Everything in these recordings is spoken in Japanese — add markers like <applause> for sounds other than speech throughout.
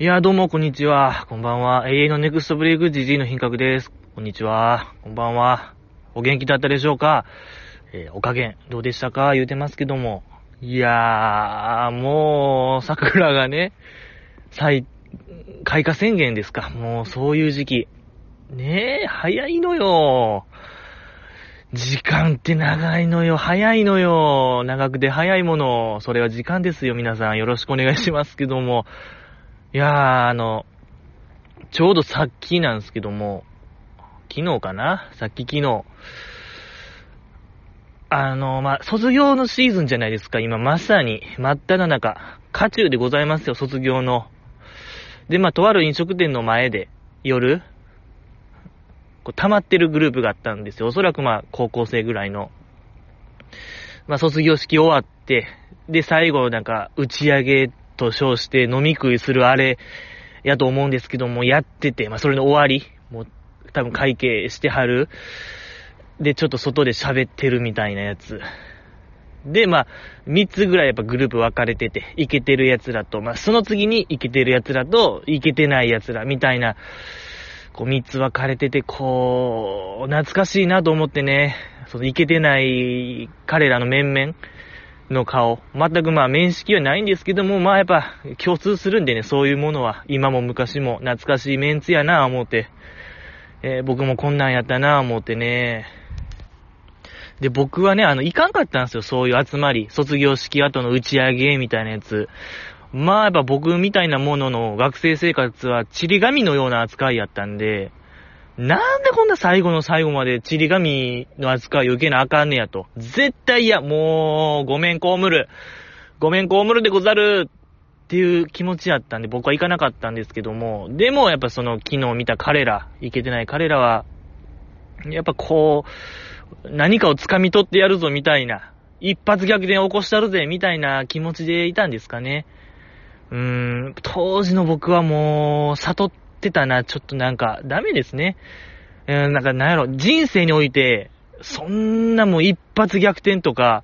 いや、どうも、こんにちは。こんばんは。永遠のネクストブレイク GG の品格です。こんにちは。こんばんは。お元気だったでしょうか？えーお加減、どうでしたか？言うてますけども。いやー、もう、桜がね、再、開花宣言ですか。もう、そういう時期。ねえ、早いのよ。時間って長いのよ。早いのよ。長くて早いもの。それは時間ですよ、皆さん。よろしくお願いしますけども。いやー、あの、ちょうどさっきなんですけども、昨日かな？さっき昨日。あの、まあ、卒業のシーズンじゃないですか。今まさに、真っ只中。渦中でございますよ、卒業の。で、まあ、とある飲食店の前で、夜、こう溜まってるグループがあったんですよ。おそらくまあ、高校生ぐらいの。まあ、卒業式終わって、で、最後なんか、打ち上げと称して飲み食いするあれ、やと思うんですけども、やってて、まあ、それの終わり、もう、多分会計してはる。で、ちょっと外で喋ってるみたいなやつ。で、まあ、三つぐらいやっぱグループ分かれてて、イケてる奴らと、まあ、その次にイケてる奴らと、イケてない奴らみたいな、こう三つ分かれてて、こう、懐かしいなと思ってね、そのイケてない彼らの面々の顔、全くまあ面識はないんですけども、まあやっぱ共通するんでね、そういうものは、今も昔も懐かしいメンツやな思って、えー僕もこんなんやったな思ってね、で、僕はね、あの、行かんかったんですよ、そういう集まり。卒業式後の打ち上げみたいなやつ。まあ、やっぱ僕みたいなものの学生生活は、ちり紙のような扱いやったんで、なんでこんな最後の最後までちり紙の扱いを受けなあかんねやと。絶対嫌。もう、ごめんこむる。ごめんこむるでござる。っていう気持ちやったんで、僕は行かなかったんですけども、でもやっぱその昨日見た彼ら、行けてない彼らは、やっぱこう、何かを掴み取ってやるぞみたいな、一発逆転起こしたるぜみたいな気持ちでいたんですかね。うーん、当時の僕はもう、悟ってたな、ちょっとなんか、ダメですね。うん、なんかなんやろ、人生において、そんなもう一発逆転とか、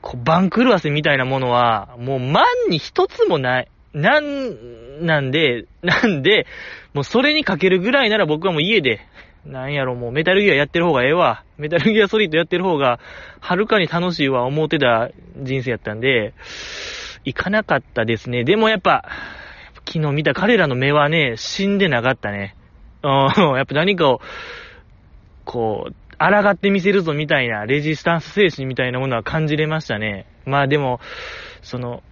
こう、番狂わせみたいなものは、もう万に一つもない。なん、なんで、なんで、もうそれにかけるぐらいなら僕はもう家で、なんやろ、もうメタルギアやってる方がええわ。メタルギアソリッドやってる方が、はるかに楽しいわ、思ってた人生やったんで、行かなかったですね。でもやっぱ、昨日見た彼らの目はね、死んでなかったね。うん、<laughs> やっぱ何かを、こう、抗ってみせるぞみたいな、レジスタンス精神みたいなものは感じれましたね。まあでも、その、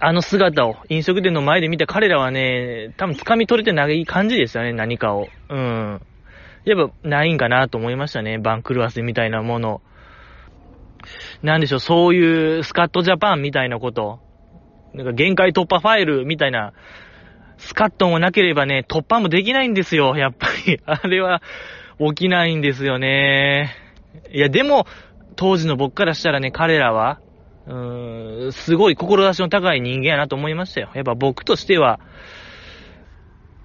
あの姿を飲食店の前で見た彼らはね、多分掴み取れてない感じでしたね、何かを。うん。やっぱないんかなと思いましたね、番狂わせみたいなもの。なんでしょう、そういうスカットジャパンみたいなこと。なんか限界突破ファイルみたいな、スカットもなければね、突破もできないんですよ、<laughs> やっぱり。あれは起きないんですよね。いや、でも、当時の僕からしたらね、彼らは、うーん、すごい志の高い人間やなと思いましたよ。やっぱ僕としては、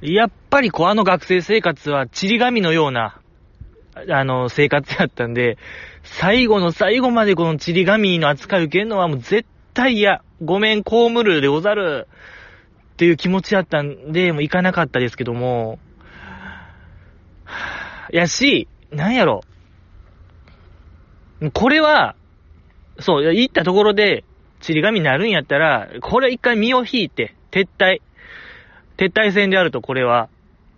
やっぱりこうあの学生生活はちり紙のような、あの、生活やったんで、最後の最後までこのちり紙の扱い受けるのはもう絶対嫌。ごめん、こむるでござる。っていう気持ちやったんで、もう行かなかったですけども、やし、なんやろ。これは、そう、行ったところで、ちり紙になるんやったら、これ一回身を引いて、撤退。撤退戦であると、これは、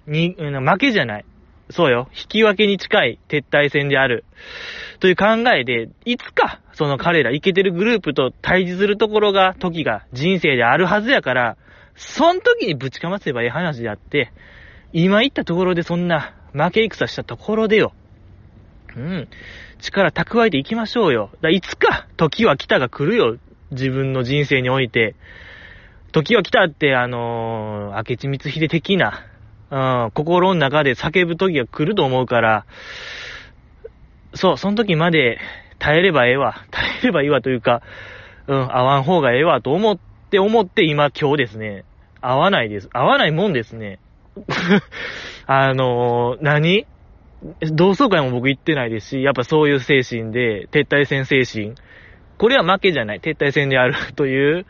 に、負けじゃない。そうよ。引き分けに近い撤退戦である。という考えで、いつか、その彼ら、イケてるグループと対峙するところが、時が人生であるはずやから、そん時にぶちかませばいい話であって、今言ったところでそんな負け戦したところでよ。うん。力蓄えていきましょうよ。だいつか、時は来たが来るよ。自分の人生において。時は来たって、あのー、明智光秀的な、うん、心の中で叫ぶ時が来ると思うから、そう、その時まで耐えればええわ。耐えればいいわというか、うん、会わん方がええわと思って思って今今日ですね、会わないです。会わないもんですね。<laughs> あのー、何？同窓会も僕行ってないですし、やっぱそういう精神で、撤退戦精神。これは負けじゃない。撤退戦であるという、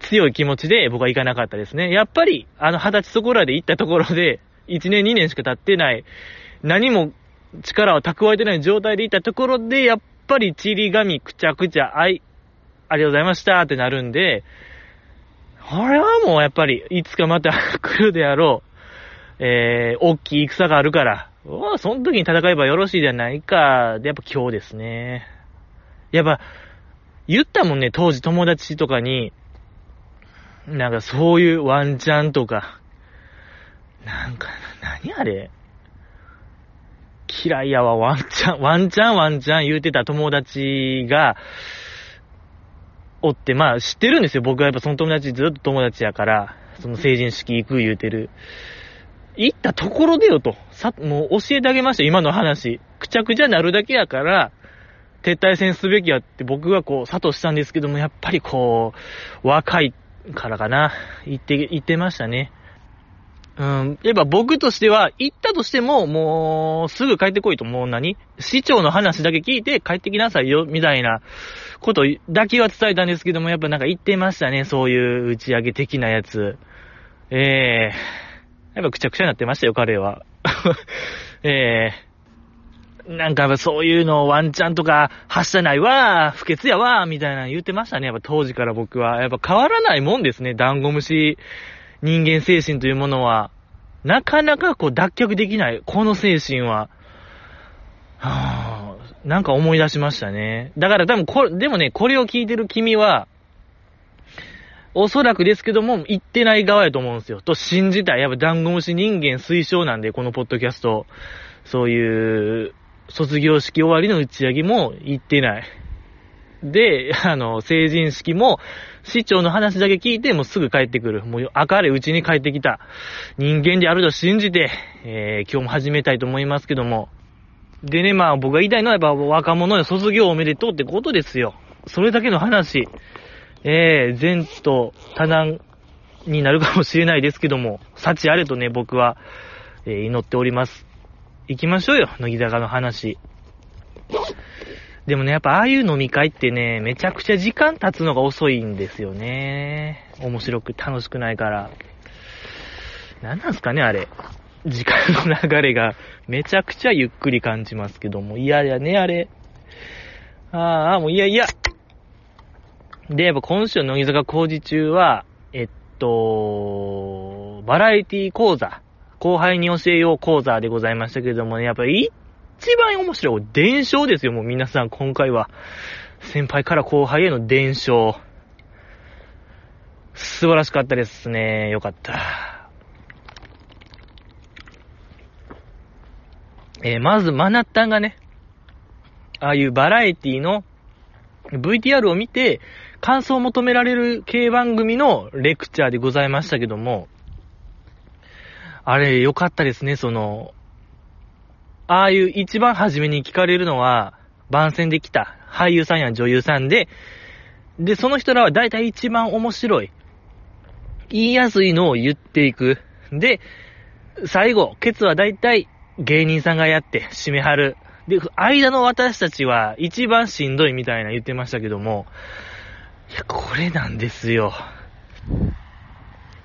強い気持ちで僕は行かなかったですね。やっぱり、あの二十歳そこらで行ったところで、1年2年しか経ってない、何も力を蓄えてない状態で行ったところで、やっぱりチリ神くちゃくちゃ、あい、ありがとうございましたってなるんで、これはもうやっぱり、いつかまた来るであろう、えー、大きい戦があるから、おその時に戦えばよろしいじゃないか、で、やっぱ今日ですね。やっぱ、言ったもんね、当時友達とかに、なんかそういうワンチャンとか、なんか、何あれ？嫌いやわ、ワンチャン、ワンチャン、ワンチャン言うてた友達が、おって、まあ知ってるんですよ。僕はやっぱその友達ずっと友達やから、その成人式行く言うてる。行ったところでよと。さ、もう教えてあげました今の話。くちゃくちゃなるだけやから、撤退戦すべきやって僕はこう、諭したんですけども、やっぱりこう、若いからかな。言って、言ってましたね。うん、やっぱ僕としては、行ったとしても、もう、すぐ帰ってこいと、もう何？市長の話だけ聞いて帰ってきなさいよ、みたいなことだけは伝えたんですけども、やっぱなんか言ってましたね、そういう打ち上げ的なやつ。ええー、やっぱくちゃくちゃになってましたよ、彼は。え <laughs> えー、なんかそういうのワンチャンとか発射ないわ、不潔やわ、みたいな言ってましたね、やっぱ当時から僕は。やっぱ変わらないもんですね、ダンゴムシ。人間精神というものは、なかなかこう脱却できない。この精神は。はぁ、なんか思い出しましたね。だから多分これ、でもね、これを聞いてる君は、おそらくですけども、言ってない側やと思うんですよ。と信じたい。やっぱダンゴムシ人間推奨なんで、このポッドキャスト。そういう、卒業式終わりの打ち上げも言ってない。で、あの、成人式も、市長の話だけ聞いて、もうすぐ帰ってくる。もう明るいうちに帰ってきた人間であると信じて、えー、今日も始めたいと思いますけども。でね、まあ僕が言いたいのはやっぱ若者の卒業おめでとうってことですよ。それだけの話。えー、前途多難になるかもしれないですけども、幸あれとね、僕は、えー、祈っております。行きましょうよ、乃木坂の話。でもね、やっぱああいう飲み会ってね、めちゃくちゃ時間経つのが遅いんですよね。面白く、楽しくないから。何なんすかね、あれ。時間の流れがめちゃくちゃゆっくり感じますけども。嫌やね、あれ。ああ、もう嫌嫌。で、やっぱ今週の乃木坂工事中は、えっと、バラエティ講座、後輩に教えよう講座でございましたけどもね、やっぱり一番面白い、伝承ですよ、もう皆さん、今回は。先輩から後輩への伝承。素晴らしかったですね。よかった。えー、まず、マナッタンがね、ああいうバラエティの VTR を見て、感想を求められる系番組のレクチャーでございましたけども、あれ、よかったですね、その、ああいう一番初めに聞かれるのは、番宣で来た俳優さんや女優さんで、で、その人らは大体一番面白い。言いやすいのを言っていく。で、最後、ケツは大体芸人さんがやって締めはる。で、間の私たちは一番しんどいみたいな言ってましたけども、いや、これなんですよ。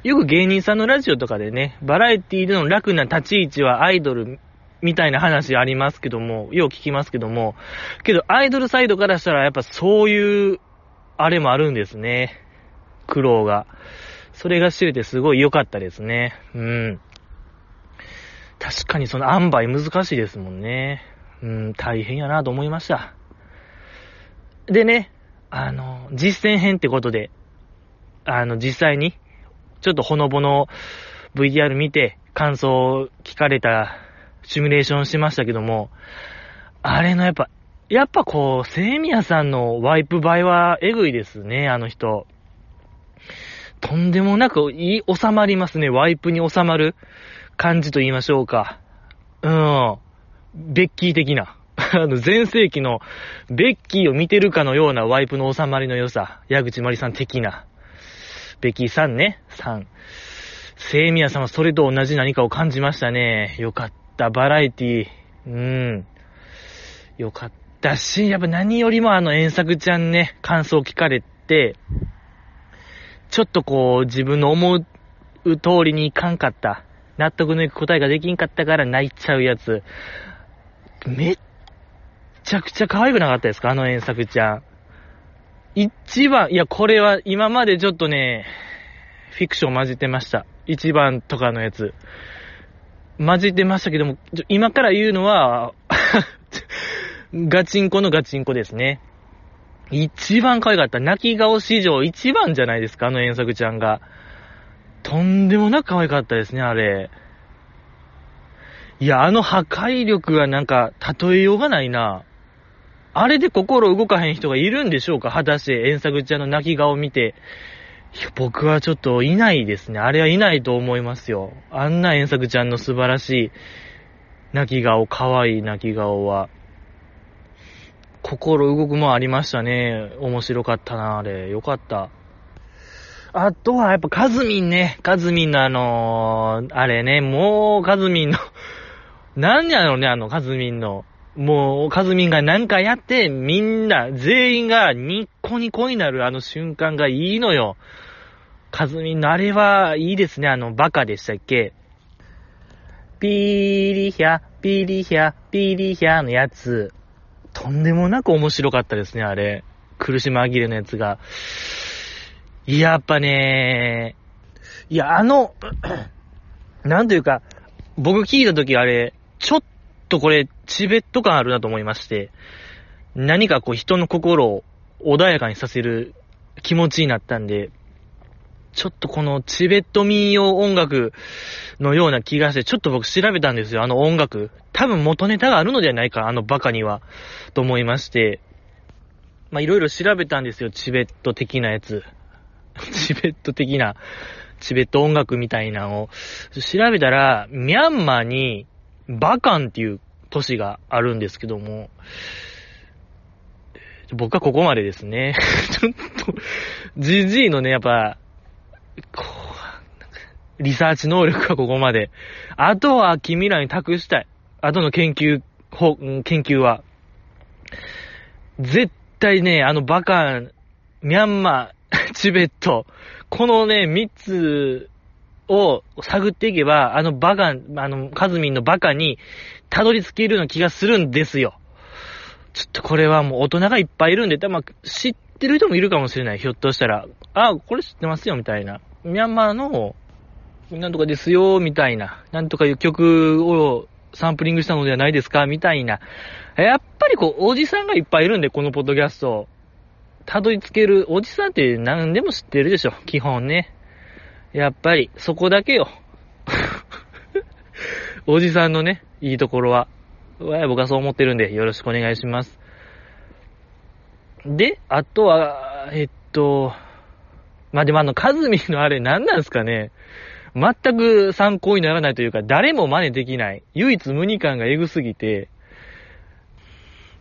よく芸人さんのラジオとかでね、バラエティでの楽な立ち位置はアイドルみたいな話ありますけども、よう聞きますけども、けどアイドルサイドからしたらやっぱそういう、あれもあるんですね。苦労が。それが知れてすごい良かったですね。うん。確かにその塩梅難しいですもんね。うん、大変やなと思いました。でね、あの、実践編ってことで、あの、実際に、ちょっとほのぼの VTR 見て、感想を聞かれたシミュレーションしましたけども、あれのやっぱ、やっぱこう、セイミヤさんのワイプ映えはエグいですね、あの人。とんでもなくいい、収まりますね。ワイプに収まる感じと言いましょうか。うん。ベッキー的な。<laughs> あの、前世紀のベッキーを見てるかのようなワイプの収まりの良さ。矢口まりさん的な。ベッキーさんね。さん。セイミヤさんはそれと同じ何かを感じましたね。よかった。ったバラエティうん。よかったし、やっぱ何よりもあの遠作ちゃんね、感想聞かれて、ちょっとこう、自分の思う通りにいかんかった。納得のいく答えができんかったから泣いちゃうやつ。めっちゃくちゃ可愛くなかったですかあの遠作ちゃん。一番、いや、これは今までちょっとね、フィクション混じってました。一番とかのやつ。混じってましたけども、今から言うのは <laughs> ガチンコのガチンコですね。一番可愛かった。泣き顔史上一番じゃないですか、あの遠足ちゃんが。とんでもなく可愛かったですね、あれ。いや、あの破壊力はなんか、例えようがないな。あれで心動かへん人がいるんでしょうか果たして、遠作ちゃんの泣き顔を見て。僕はちょっといないですね。あれはいないと思いますよ。あんな遠作ちゃんの素晴らしい泣き顔、可愛い泣き顔は。心動くもありましたね。面白かったな、あれ。よかった。あとは、やっぱ、カズミンね。カズミンのあのー、あれね、もう、カズミンの <laughs> 何やろうね、あの、カズミンの。もう、カズミンが何かやって、みんな、全員がニッコニコになるあの瞬間がいいのよ。カズミンのあれはいいですね、あの、バカでしたっけ？ピーリヒャ、ピーリヒャ、ピーリヒャのやつ。とんでもなく面白かったですね、あれ。苦し紛れのやつが。やっぱね、いや、あの、<clears throat> なんというか、僕聞いたときあれ、ちょっとこれ、チベット感あるなと思いまして、何かこう人の心を穏やかにさせる気持ちになったんで、ちょっとこのチベット民謡音楽のような気がして、ちょっと僕調べたんですよ、あの音楽。多分元ネタがあるのではないか、あのバカには。と思いまして。まいろいろ調べたんですよ、チベット的なやつ。<laughs> チベット的な、チベット音楽みたいなのを。調べたら、ミャンマーに、バカンっていう都市があるんですけども、僕はここまでですね。<laughs> ちょっと、じじいのね、やっぱ、こう、リサーチ能力はここまで。あとは君らに託したい。あとの研究、ほ、研究は。絶対ね、あのバカン、ミャンマー、<laughs> チベット、このね、三つを探っていけば、あのバカン、あの、カズミンのバカに、たどり着けるような気がするんですよ。ちょっとこれはもう大人がいっぱいいるんで、たまあ、知っってる人もいるかもしれない。ひょっとしたら。あ、これ知ってますよ、みたいな。ミャンマーの、なんとかですよ、みたいな。なんとかいう曲をサンプリングしたのではないですかみたいな。やっぱりこう、おじさんがいっぱいいるんで、このポッドキャスト。たどり着ける、おじさんって何でも知ってるでしょ、基本ね。やっぱり、そこだけよ。<laughs> おじさんのね、いいところは。僕はそう思ってるんで、よろしくお願いします。で、あとは、えっと、まあ、でもあの、カズミのあれ何なんすかね。全く参考にならないというか、誰も真似できない。唯一無二感がエグすぎて、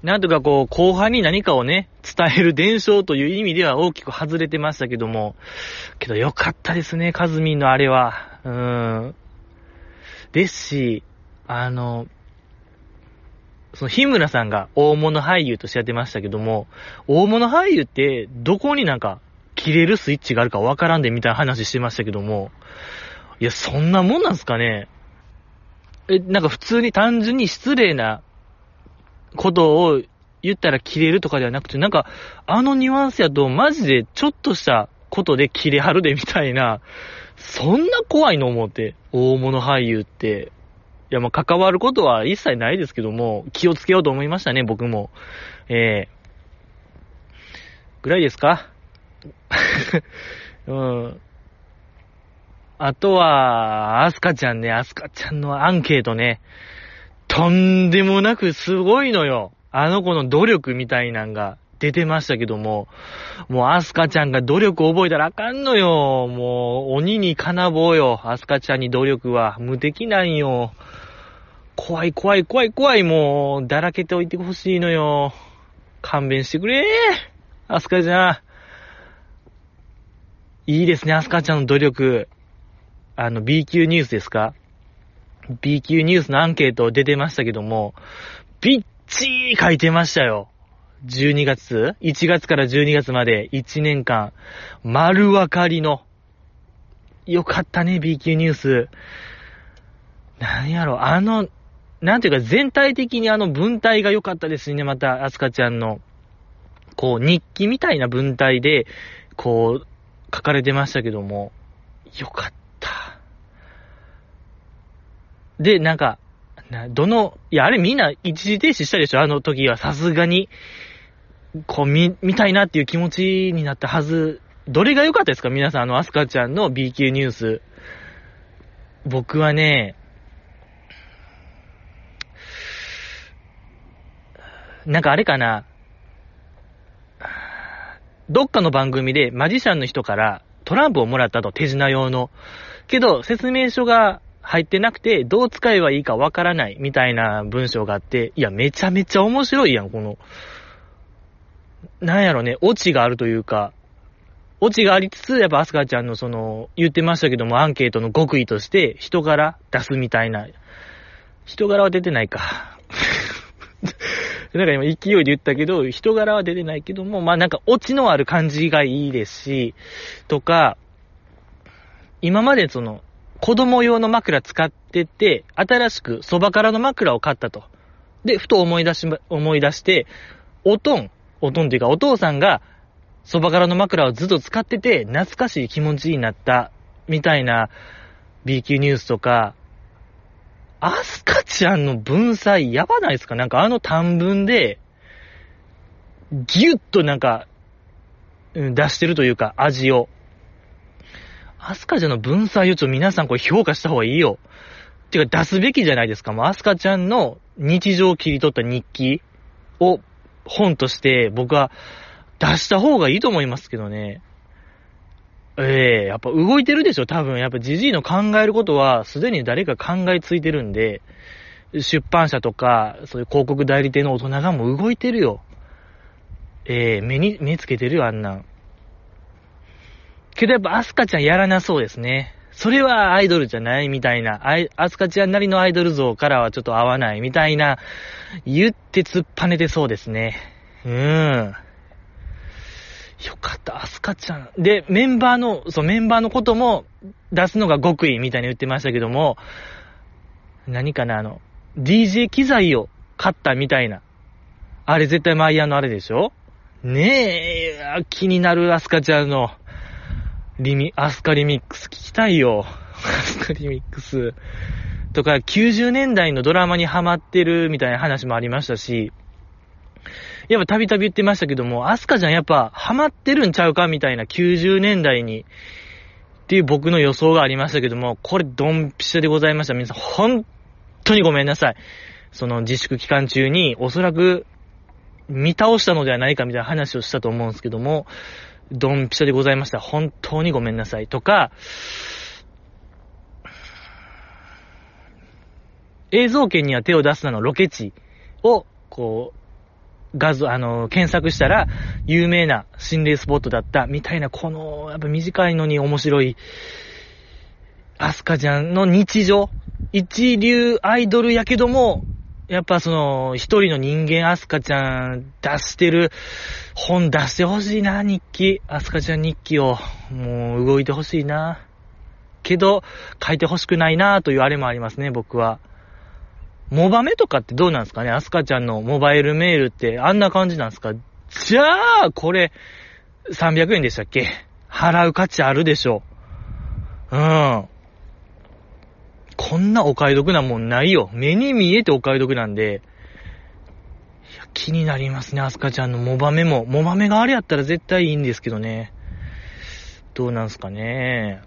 なんとかこう、後半に何かをね、伝える伝承という意味では大きく外れてましたけども、けどよかったですね、カズミンのあれは。うーん。ですし、あの、その日村さんが大物俳優としてやってましたけども、大物俳優ってどこになんか切れるスイッチがあるかわからんでみたいな話してましたけども、いや、そんなもんなんすかね？え、なんか普通に単純に失礼なことを言ったら切れるとかではなくて、なんか、あのニュアンスやとマジでちょっとしたことで切れはるでみたいな、そんな怖いの思って、大物俳優って。いや、ま関わることは一切ないですけども、気をつけようと思いましたね、僕も。えー、ぐらいですか？<laughs> うん。あとは、アスカちゃんね、アスカちゃんのアンケートね、とんでもなくすごいのよ。あの子の努力みたいなんが出てましたけども、もうアスカちゃんが努力覚えたらあかんのよ。もう鬼に金棒よ。アスカちゃんに努力は無敵なんよ。怖い怖い怖い怖いもう、だらけておいてほしいのよ。勘弁してくれアスカちゃん。いいですね、アスカちゃんの努力。あの、B 級ニュースですか ?B 級ニュースのアンケート出てましたけども、びっちー書いてましたよ。12月 ?1 月から12月まで1年間、丸分かりの、よかったね、B 級ニュース。なんやろ、あの、なんていうか全体的にあの文体が良かったですね、また、アスカちゃんの。こう、日記みたいな文体で、こう、書かれてましたけども、よかった。で、なんか、どの、いや、あれみんな一時停止したでしょ？あの時は、さすがに。こう、見、見たいなっていう気持ちになったはず。どれが良かったですか？皆さん、あの、アスカちゃんの B 級ニュース。僕はね、なんかあれかな、どっかの番組でマジシャンの人からトランプをもらったと、手品用の。けど、説明書が入ってなくて、どう使えばいいかわからないみたいな文章があって、いや、めちゃめちゃ面白いやん、この。なんやろね、オチがあるというか、オチがありつつ、やっぱアスカちゃんのその、言ってましたけども、アンケートの極意として、人柄出すみたいな。人柄は出てないか。<laughs> <laughs> なんか今勢いで言ったけど、人柄は出てないけども、まあなんかオチのある感じがいいですし、とか、今までその、子供用の枕使ってて、新しくそばからの枕を買ったと。で、ふと思い出し、思い出して、おとん、おとんっていうかお父さんが、そばからの枕をずっと使ってて、懐かしい気持ちになった、みたいな B 級ニュースとか、アスカちゃんの文才やばないですか？なんかあの短文で、ギュッとなんか、出してるというか、味を。アスカちゃんの文才をちょっと皆さんこれ評価した方がいいよ。てか出すべきじゃないですか？もうアスカちゃんの日常を切り取った日記を本として僕は出した方がいいと思いますけどね。ええー、やっぱ動いてるでしょ、多分。やっぱジジイの考えることは、すでに誰か考えついてるんで、出版社とか、そういう広告代理店の大人がもう動いてるよ。ええー、目に、目つけてるよ、あんなん。けどやっぱアスカちゃんやらなそうですね。それはアイドルじゃないみたいな、アスカちゃんなりのアイドル像からはちょっと合わないみたいな、言って突っぱねてそうですね。うーん。よかった、アスカちゃん。で、メンバーの、そう、メンバーのことも出すのが極意みたいに言ってましたけども、何かな、あの、DJ 機材を買ったみたいな。あれ絶対マイヤーのあれでしょ？ねえ、気になるアスカちゃんの、リミ、アスカリミックス聞きたいよ。アスカリミックス。とか、90年代のドラマにハマってるみたいな話もありましたし、やっぱたびたび言ってましたけども、アスカちゃんやっぱハマってるんちゃうかみたいな90年代に、っていう僕の予想がありましたけども、これドンピシャでございました。皆さん、本当にごめんなさい。その自粛期間中におそらく見倒したのではないかみたいな話をしたと思うんですけども、ドンピシャでございました。本当にごめんなさい。とか、映像権には手を出すなのロケ地を、こう、画像、あの、検索したら、有名な心霊スポットだった、みたいな、この、やっぱ短いのに面白い、アスカちゃんの日常、一流アイドルやけども、やっぱその、一人の人間アスカちゃん出してる、本出してほしいな、日記。アスカちゃん日記を、もう動いてほしいな。けど、書いてほしくないな、というあれもありますね、僕は。モバメとかってどうなんですかね？アスカちゃんのモバイルメールってあんな感じなんですか？じゃあ、これ、300円でしたっけ？払う価値あるでしょう。うん。こんなお買い得なもんないよ。目に見えてお買い得なんで、いや、気になりますね、アスカちゃんのモバメも。モバメがあれやったら絶対いいんですけどね。どうなんすかね？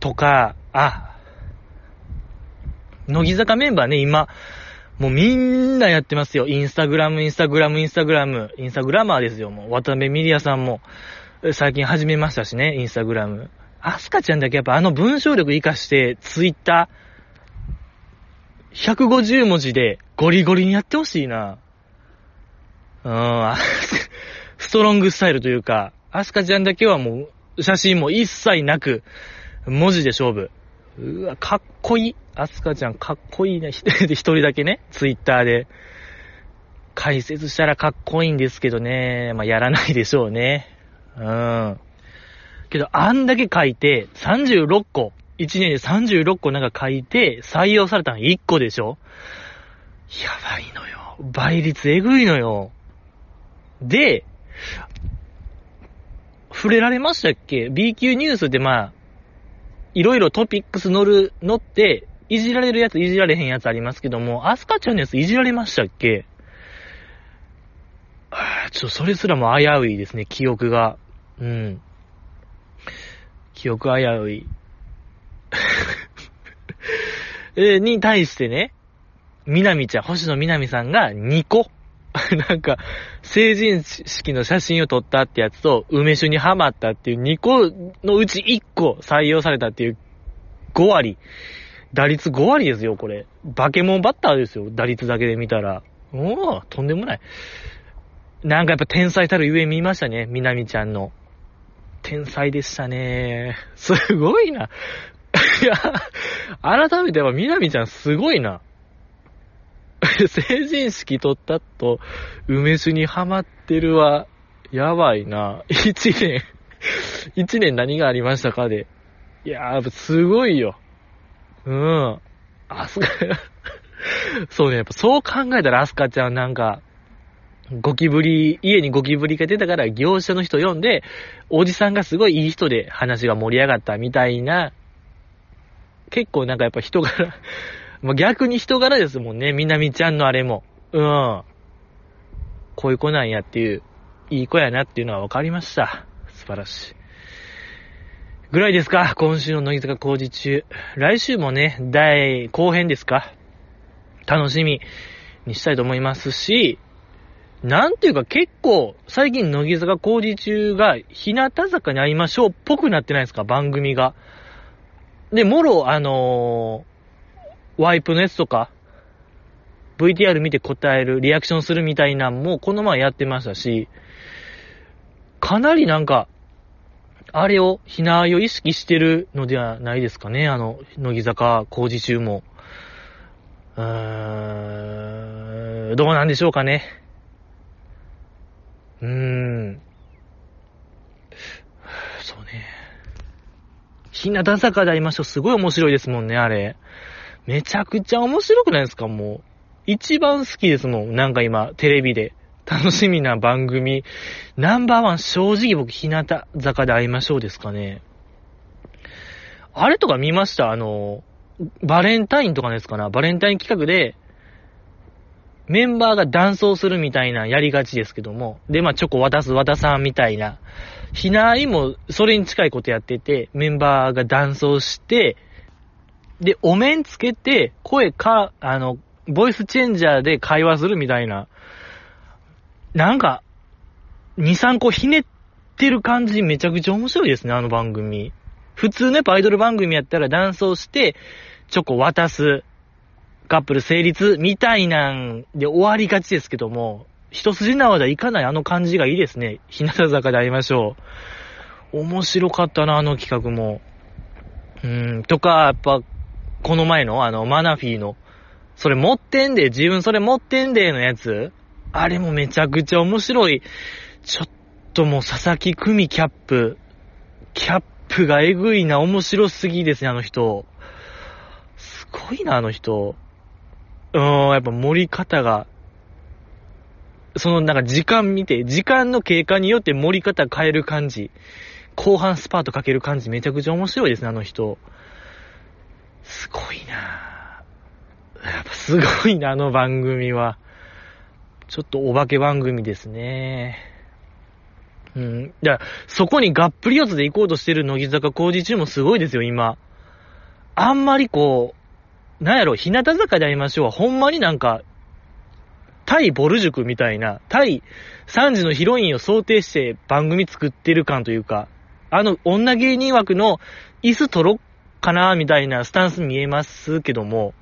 とか、あ、乃木坂メンバーね、今、もうみんなやってますよ。インスタグラム、インスタグラム、インスタグラム、インスタグラマーですよ。もう、渡辺ミリアさんも、最近始めましたしね、インスタグラム。アスカちゃんだけやっぱあの文章力活かして、ツイッター、150文字でゴリゴリにやってほしいな。うん、<laughs> ストロングスタイルというか、アスカちゃんだけはもう、写真も一切なく、文字で勝負。うわ、かっこいい。アスカちゃんかっこいいね。<laughs> 一人だけね、ツイッターで。解説したらかっこいいんですけどね。まあ、やらないでしょうね。うん。けど、あんだけ書いて、36個、1年で36個なんか書いて、採用されたの1個でしょやばいのよ。倍率えぐいのよ。で、触れられましたっけ ?B 級ニュースでまあ、いろいろトピックス乗る、乗って、いじられるやつ、いじられへんやつありますけども、アスカちゃんのやついじられましたっけ？あちょそれすらも危ういですね、記憶が。うん。記憶危うい。<laughs> えに対してね、みなみちゃん、星野みなみさんが2個。<laughs> なんか、成人式の写真を撮ったってやつと、梅酒にハマったっていう2個のうち1個採用されたっていう5割。打率5割ですよ、これ。バケモンバッターですよ、打率だけで見たら。おー、とんでもない。なんかやっぱ天才たるゆえ見ましたね、みなみちゃんの。天才でしたね。すごいな。いや、改めてやっぱみなみちゃんすごいな。<laughs> 成人式取ったと、梅酒にハマってるは、やばいな。一年、一年何がありましたかで。いやー、すごいよ。うん。アスカ、<laughs> そうね、やっぱそう考えたらアスカちゃんなんか、ゴキブリ、家にゴキブリが出たから業者の人呼んで、おじさんがすごいいい人で話が盛り上がったみたいな、結構なんかやっぱ人柄 <laughs> ま、逆に人柄ですもんね、みなみちゃんのあれも。うん。こういう子なんやっていう、いい子やなっていうのは分かりました。素晴らしい。ぐらいですか？今週の乃木坂工事中。来週もね、第後編ですか？楽しみにしたいと思いますし、なんていうか結構、最近乃木坂工事中が、日向坂に会いましょうっぽくなってないですか？番組が。で、もろ、あのワイプのやつとか、VTR 見て答える、リアクションするみたいなんも、この前やってましたし、かなりなんか、あれを、ひなあいを意識してるのではないですかね、あの、乃木坂工事中も。うーん、どうなんでしょうかね。うーん。そうね。ひなた坂でありましょう。すごい面白いですもんね、あれ。めちゃくちゃ面白くないですかもう。一番好きですもん。なんか今、テレビで。楽しみな番組。ナンバーワン、正直僕、日向坂で会いましょうですかね。あれとか見ました？あの、バレンタインとかですかな？バレンタイン企画で、メンバーがダンスをするみたいなやりがちですけども、で、まあ、チョコ渡す渡さんみたいな、ひなあいもそれに近いことやってて、メンバーがダンスをして、で、お面つけて、声か、あの、ボイスチェンジャーで会話するみたいな、なんか、2、3個ひねってる感じめちゃくちゃ面白いですね、あの番組。普通のやっぱアイドル番組やったらダンスをして、チョコ渡す、カップル成立みたいなんで終わりがちですけども、一筋縄ではいかないあの感じがいいですね。日向坂で会いましょう。面白かったな、あの企画も。うん、とか、やっぱ、この前のあの、マナフィーの、それ持ってんで、自分それ持ってんでのやつ、あれもめちゃくちゃ面白い。ちょっともう佐々木久美キャップ、キャップがえぐいな、面白すぎですね、あの人。すごいな、あの人。うーん、やっぱ盛り方が、そのなんか時間見て、時間の経過によって盛り方変える感じ。後半スパートかける感じめちゃくちゃ面白いですね、あの人。すごいなやっぱすごいな、あの番組は。ちょっとお化け番組ですね。うん。だから、そこにがっぷり四つで行こうとしてる乃木坂工事中もすごいですよ、今。あんまりこう、なんやろ、日向坂でありましょうは、ほんまになんか、対ボル塾みたいな、対3時のヒロインを想定して番組作ってる感というか、あの女芸人枠の椅子取ろっかなみたいなスタンス見えますけども、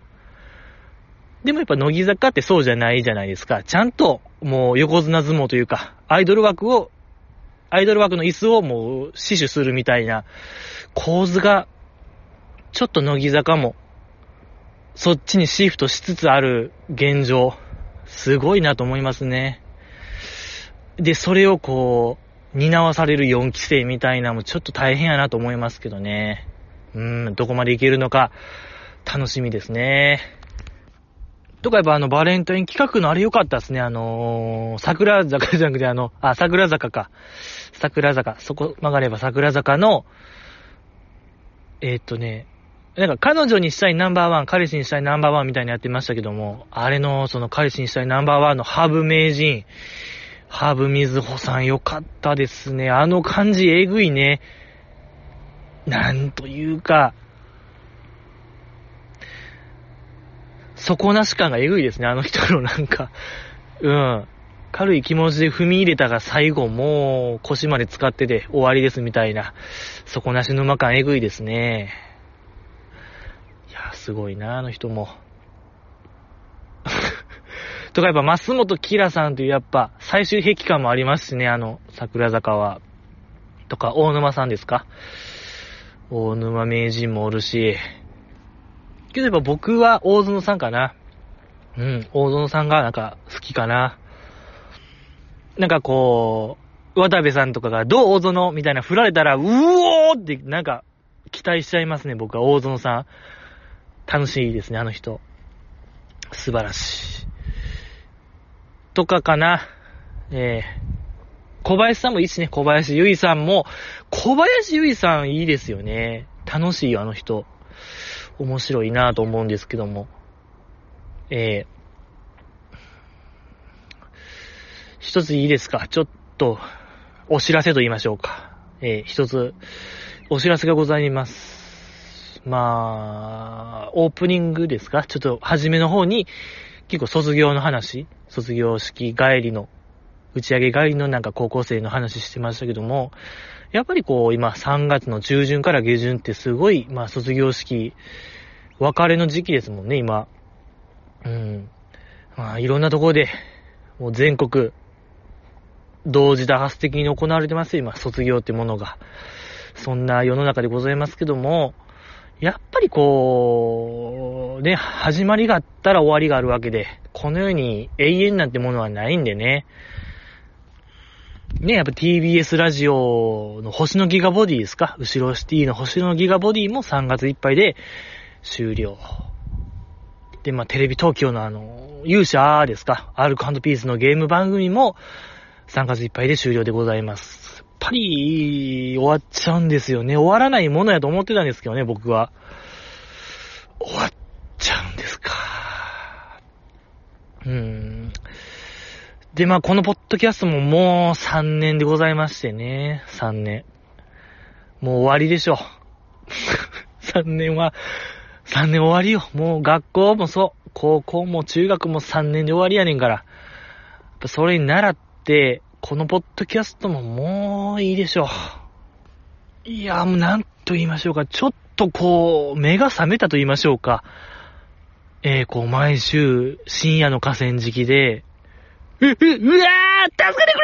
でもやっぱ乃木坂ってそうじゃないじゃないですか。ちゃんともう横綱相撲というか、アイドル枠を、アイドル枠の椅子をもう死守するみたいな構図が、ちょっと乃木坂も、そっちにシフトしつつある現状。すごいなと思いますね。で、それをこう、担わされる4期生みたいなもちょっと大変やなと思いますけどね。うん、どこまでいけるのか、楽しみですね。とかやっぱあの、バレンタイン企画のあれ良かったですね。あのー、桜坂じゃなくてあの、あ、桜坂か。桜坂。そこ曲がれば桜坂の、えー、っとね、なんか彼女にしたいナンバーワン、彼氏にしたいナンバーワンみたいにやってましたけども、あれのその彼氏にしたいナンバーワンのハブ名人、ハブ水穂さんよかったですね。あの感じえぐいね。なんというか、底なし感がえぐいですね、あの人のなんか。うん。軽い気持ちで踏み入れたが最後もう腰まで使ってて終わりですみたいな、底なし沼感えぐいですね。いや、すごいな、あの人も。<laughs> とかやっぱ、増本キラさんというやっぱ、最終壁感もありますしね、あの、桜坂は。とか、大沼さんですか大沼名人もおるし。けどやっぱ僕は大園さんかな。うん、大園さんがなんか好きかな。なんかこう、渡部さんとかが、どう大園みたいな振られたら、うおーってなんか期待しちゃいますね、僕は大園さん。楽しいですね、あの人。素晴らしい。とかかな。えー、小林さんもいいしね、小林ゆいさんも、小林ゆいさんいいですよね。楽しいよ、あの人。面白いなと思うんですけども。えー、一ついいですか？ちょっと、お知らせと言いましょうか。えー、一つ、お知らせがございます。まあ、オープニングですか？ちょっと、初めの方に、結構卒業の話、卒業式帰りの、打ち上げ帰りのなんか高校生の話してましたけども、やっぱりこう、今3月の中旬から下旬ってすごい、まあ卒業式、別れの時期ですもんね、今。うん。まあいろんなところで、もう全国、同時多発的に行われてます、今、卒業ってものが。そんな世の中でございますけども、やっぱりこう、ね、始まりがあったら終わりがあるわけで、この世に永遠なんてものはないんでね。ね、やっぱ TBS ラジオの星のギガボディですか？後ろシティの星のギガボディも3月いっぱいで終了。で、まあテレビ東京のあの、勇者ですか？アルコピースのゲーム番組も3月いっぱいで終了でございます。やっぱり、終わっちゃうんですよね。終わらないものやと思ってたんですけどね、僕は。終わっちゃうんですか。うーん。で、まあ、このポッドキャストももう3年でございましてね。3年。もう終わりでしょ。<laughs> 3年は、3年終わりよ。もう学校もそう。高校も中学も3年で終わりやねんから。それに習って、このポッドキャストももういいでしょう。いや、もうなんと言いましょうか。ちょっとこう、目が覚めたと言いましょうか。えー、こう、毎週、深夜の河川敷で、う、わー助けてく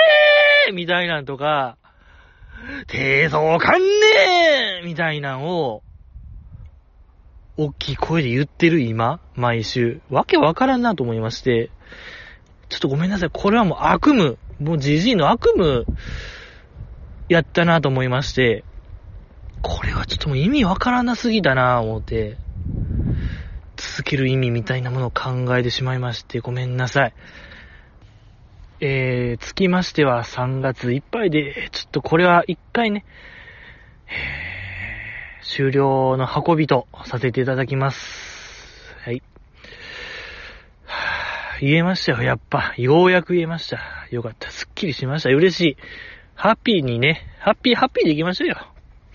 れーみたいなんとか、低層かんねーみたいなんを、大きい声で言ってる今、毎週、わけわからんなと思いまして、ちょっとごめんなさい。これはもう悪夢、もうじじいの悪夢、やったなと思いまして、これはちょっともう意味わからなすぎだな思って、続ける意味みたいなものを考えてしまいまして、ごめんなさい。えー、つきましては3月いっぱいで、ちょっとこれは一回ね、えー、終了の運びとさせていただきます。はい。言えましたよ、やっぱ。ようやく言えました。よかった。すっきりしました。嬉しい。ハッピーにね、ハッピーハッピーでいきましょうよ。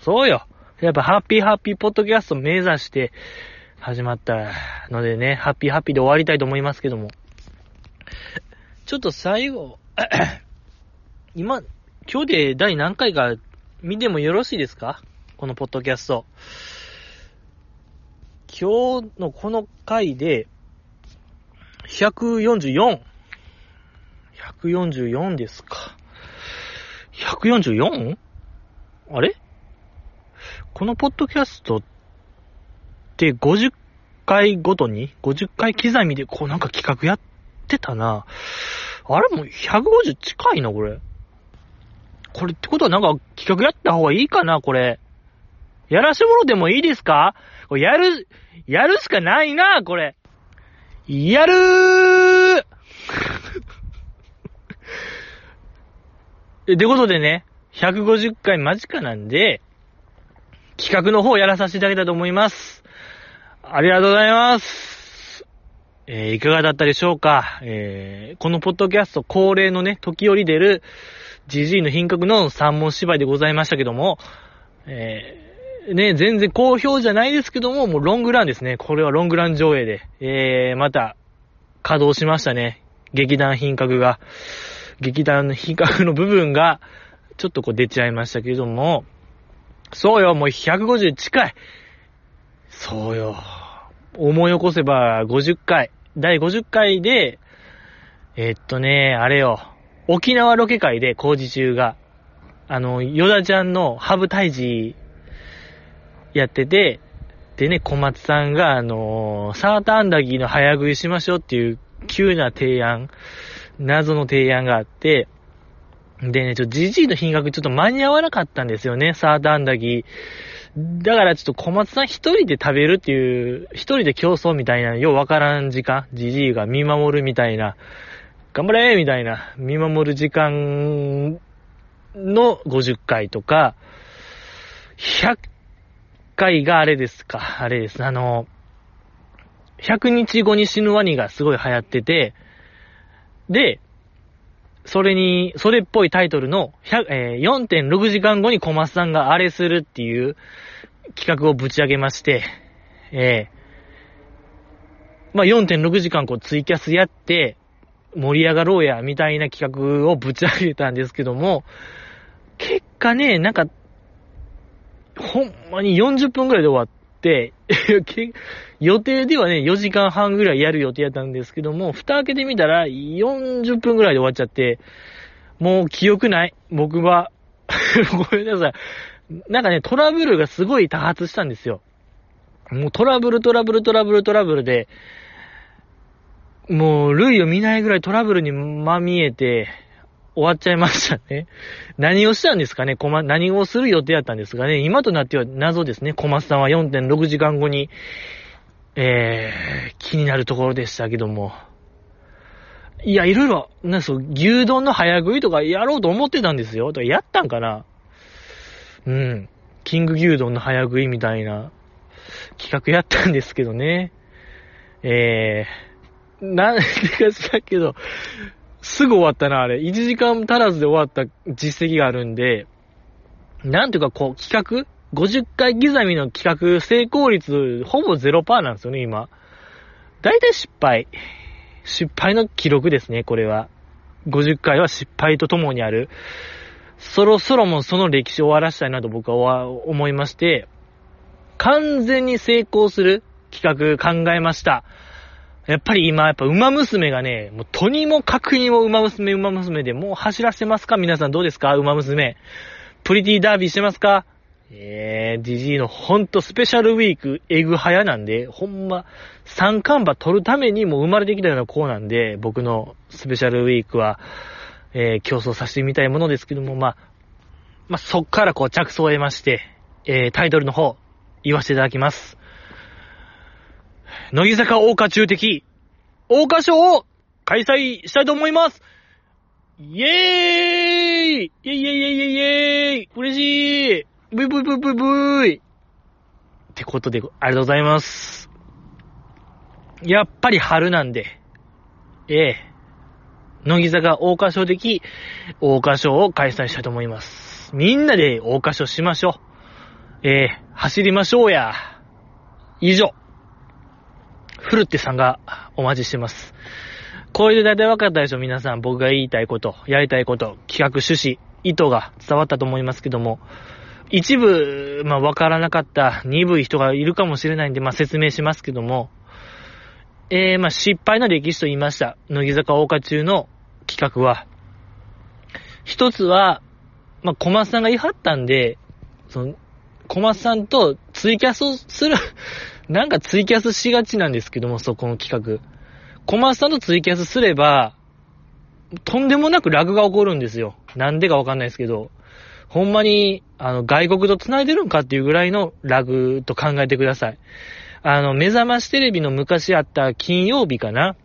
そうよ。やっぱハッピーハッピーポッドキャスト目指して始まったのでね、ハッピーハッピーで終わりたいと思いますけども。ちょっと最後、<coughs> 今、今日で第何回か見てもよろしいですか？このポッドキャスト。今日のこの回で、144。144ですか。144? あれ？このポッドキャストって50回ごとに ?50 回刻みでこうなんか企画やっってたな。あれも150近いな、これ。これってことはなんか企画やった方がいいかな、これ。やらしてもろでもいいですか？これやる、やるしかないな、これ。やるー <laughs> ってことでね、150回間近なんで、企画の方やらさせていただきたいと思います。ありがとうございます。えー、いかがだったでしょうか？えー、このポッドキャスト恒例のね、時折出る、ジジイの品格の三文芝居でございましたけども、えー、ね、全然好評じゃないですけども、もうロングランですね。これはロングラン上映で、えー、また、稼働しましたね。劇団品格が。劇団品格の部分が、ちょっとこう出ちゃいましたけども、そうよ、もう150近い。そうよ。思い起こせば50回。第50回で、えっとね、あれよ。沖縄ロケ会で工事中が、あの、ヨダちゃんのハブ退治やってて、でね、小松さんが、あのー、サーターアンダギーの早食いしましょうっていう急な提案、謎の提案があって、でね、ちょっとジジイの品格ちょっと間に合わなかったんですよね、サーターアンダギー。だからちょっと小松さん一人で食べるっていう、一人で競争みたいな、ようわからん時間、ジジイが見守るみたいな、頑張れみたいな、見守る時間の50回とか、100回があれですか、あれです。あの、100日後に死ぬワニがすごい流行ってて、で、それに、それっぽいタイトルの、えー、4.6時間後に小松さんがあれするっていう企画をぶち上げまして、えー、まあ、4.6時間こうツイキャスやって、盛り上がろうや、みたいな企画をぶち上げたんですけども、結果ね、なんか、ほんまに40分くらいで終わって、<laughs> 予定ではね、4時間半ぐらいやる予定やったんですけども、蓋開けてみたら40分ぐらいで終わっちゃって、もう記憶ない。僕は。<laughs> ごめんなさい。なんかね、トラブルがすごい多発したんですよ。もうトラブルトラブルトラブルトラブルで、もう類を見ないぐらいトラブルにまみえて、終わっちゃいましたね。何をしたんですかね？ま、何をする予定やったんですがね、今となっては謎ですね。小松さんは4.6時間後に、えー、気になるところでしたけども。いや、いろいろ、なそう、牛丼の早食いとかやろうと思ってたんですよ。とかやったんかな？うん。キング牛丼の早食いみたいな企画やったんですけどね。えー、なんでかしらけど、すぐ終わったな、あれ。1時間足らずで終わった実績があるんで、なんていうかこう、企画 ?50 回刻みの企画成功率、ほぼ0%なんですよね、今。だいたい失敗。失敗の記録ですね、これは。50回は失敗とともにある。そろそろもうその歴史を終わらしたいなと僕は思いまして、完全に成功する企画考えました。やっぱり今、やっぱ馬娘がね、もうとにもかくにも馬娘、馬娘でもう走らせますか？皆さんどうですか？馬娘。プリティダービーしてますか？えー、ジジイのほんとスペシャルウィーク、エグ早なんで、ほんま、三冠馬取るためにも生まれてきたような子なんで、僕のスペシャルウィークは、えー、競争させてみたいものですけども、まあ、まあ、そっからこう着想を得まして、えー、タイトルの方、言わせていただきます。乃木坂大花中的、大花賞を開催したいと思います。イェーイ！イェイ！イェイ！イェイ！イェイイ！嬉しい！ブイブイブイブイブイ。ってことで、ありがとうございます。やっぱり春なんで、ええ。乃木坂大花賞的大花賞を開催したいと思います。みんなで大花賞しましょう。ええ。走りましょうや。以上。フルってさんがお待ちしてます。これで大体分かったでしょ皆さん。僕が言いたいこと、やりたいこと、企画趣旨、意図が伝わったと思いますけども、一部、まあ分からなかった鈍い人がいるかもしれないんで、まあ説明しますけども、えー、まあ失敗の歴史と言いました。乃木坂大花中の企画は、一つは、まあ小松さんが言い張ったんで、その、小松さんとツイキャスをするなんかツイキャスしがちなんですけども、そこの企画。小松さんとツイキャスすれば、とんでもなくラグが起こるんですよ。なんでかわかんないですけど。ほんまに、あの、外国と繋いでるんかっていうぐらいのラグと考えてください。あの、目覚ましテレビの昔あった金曜日かな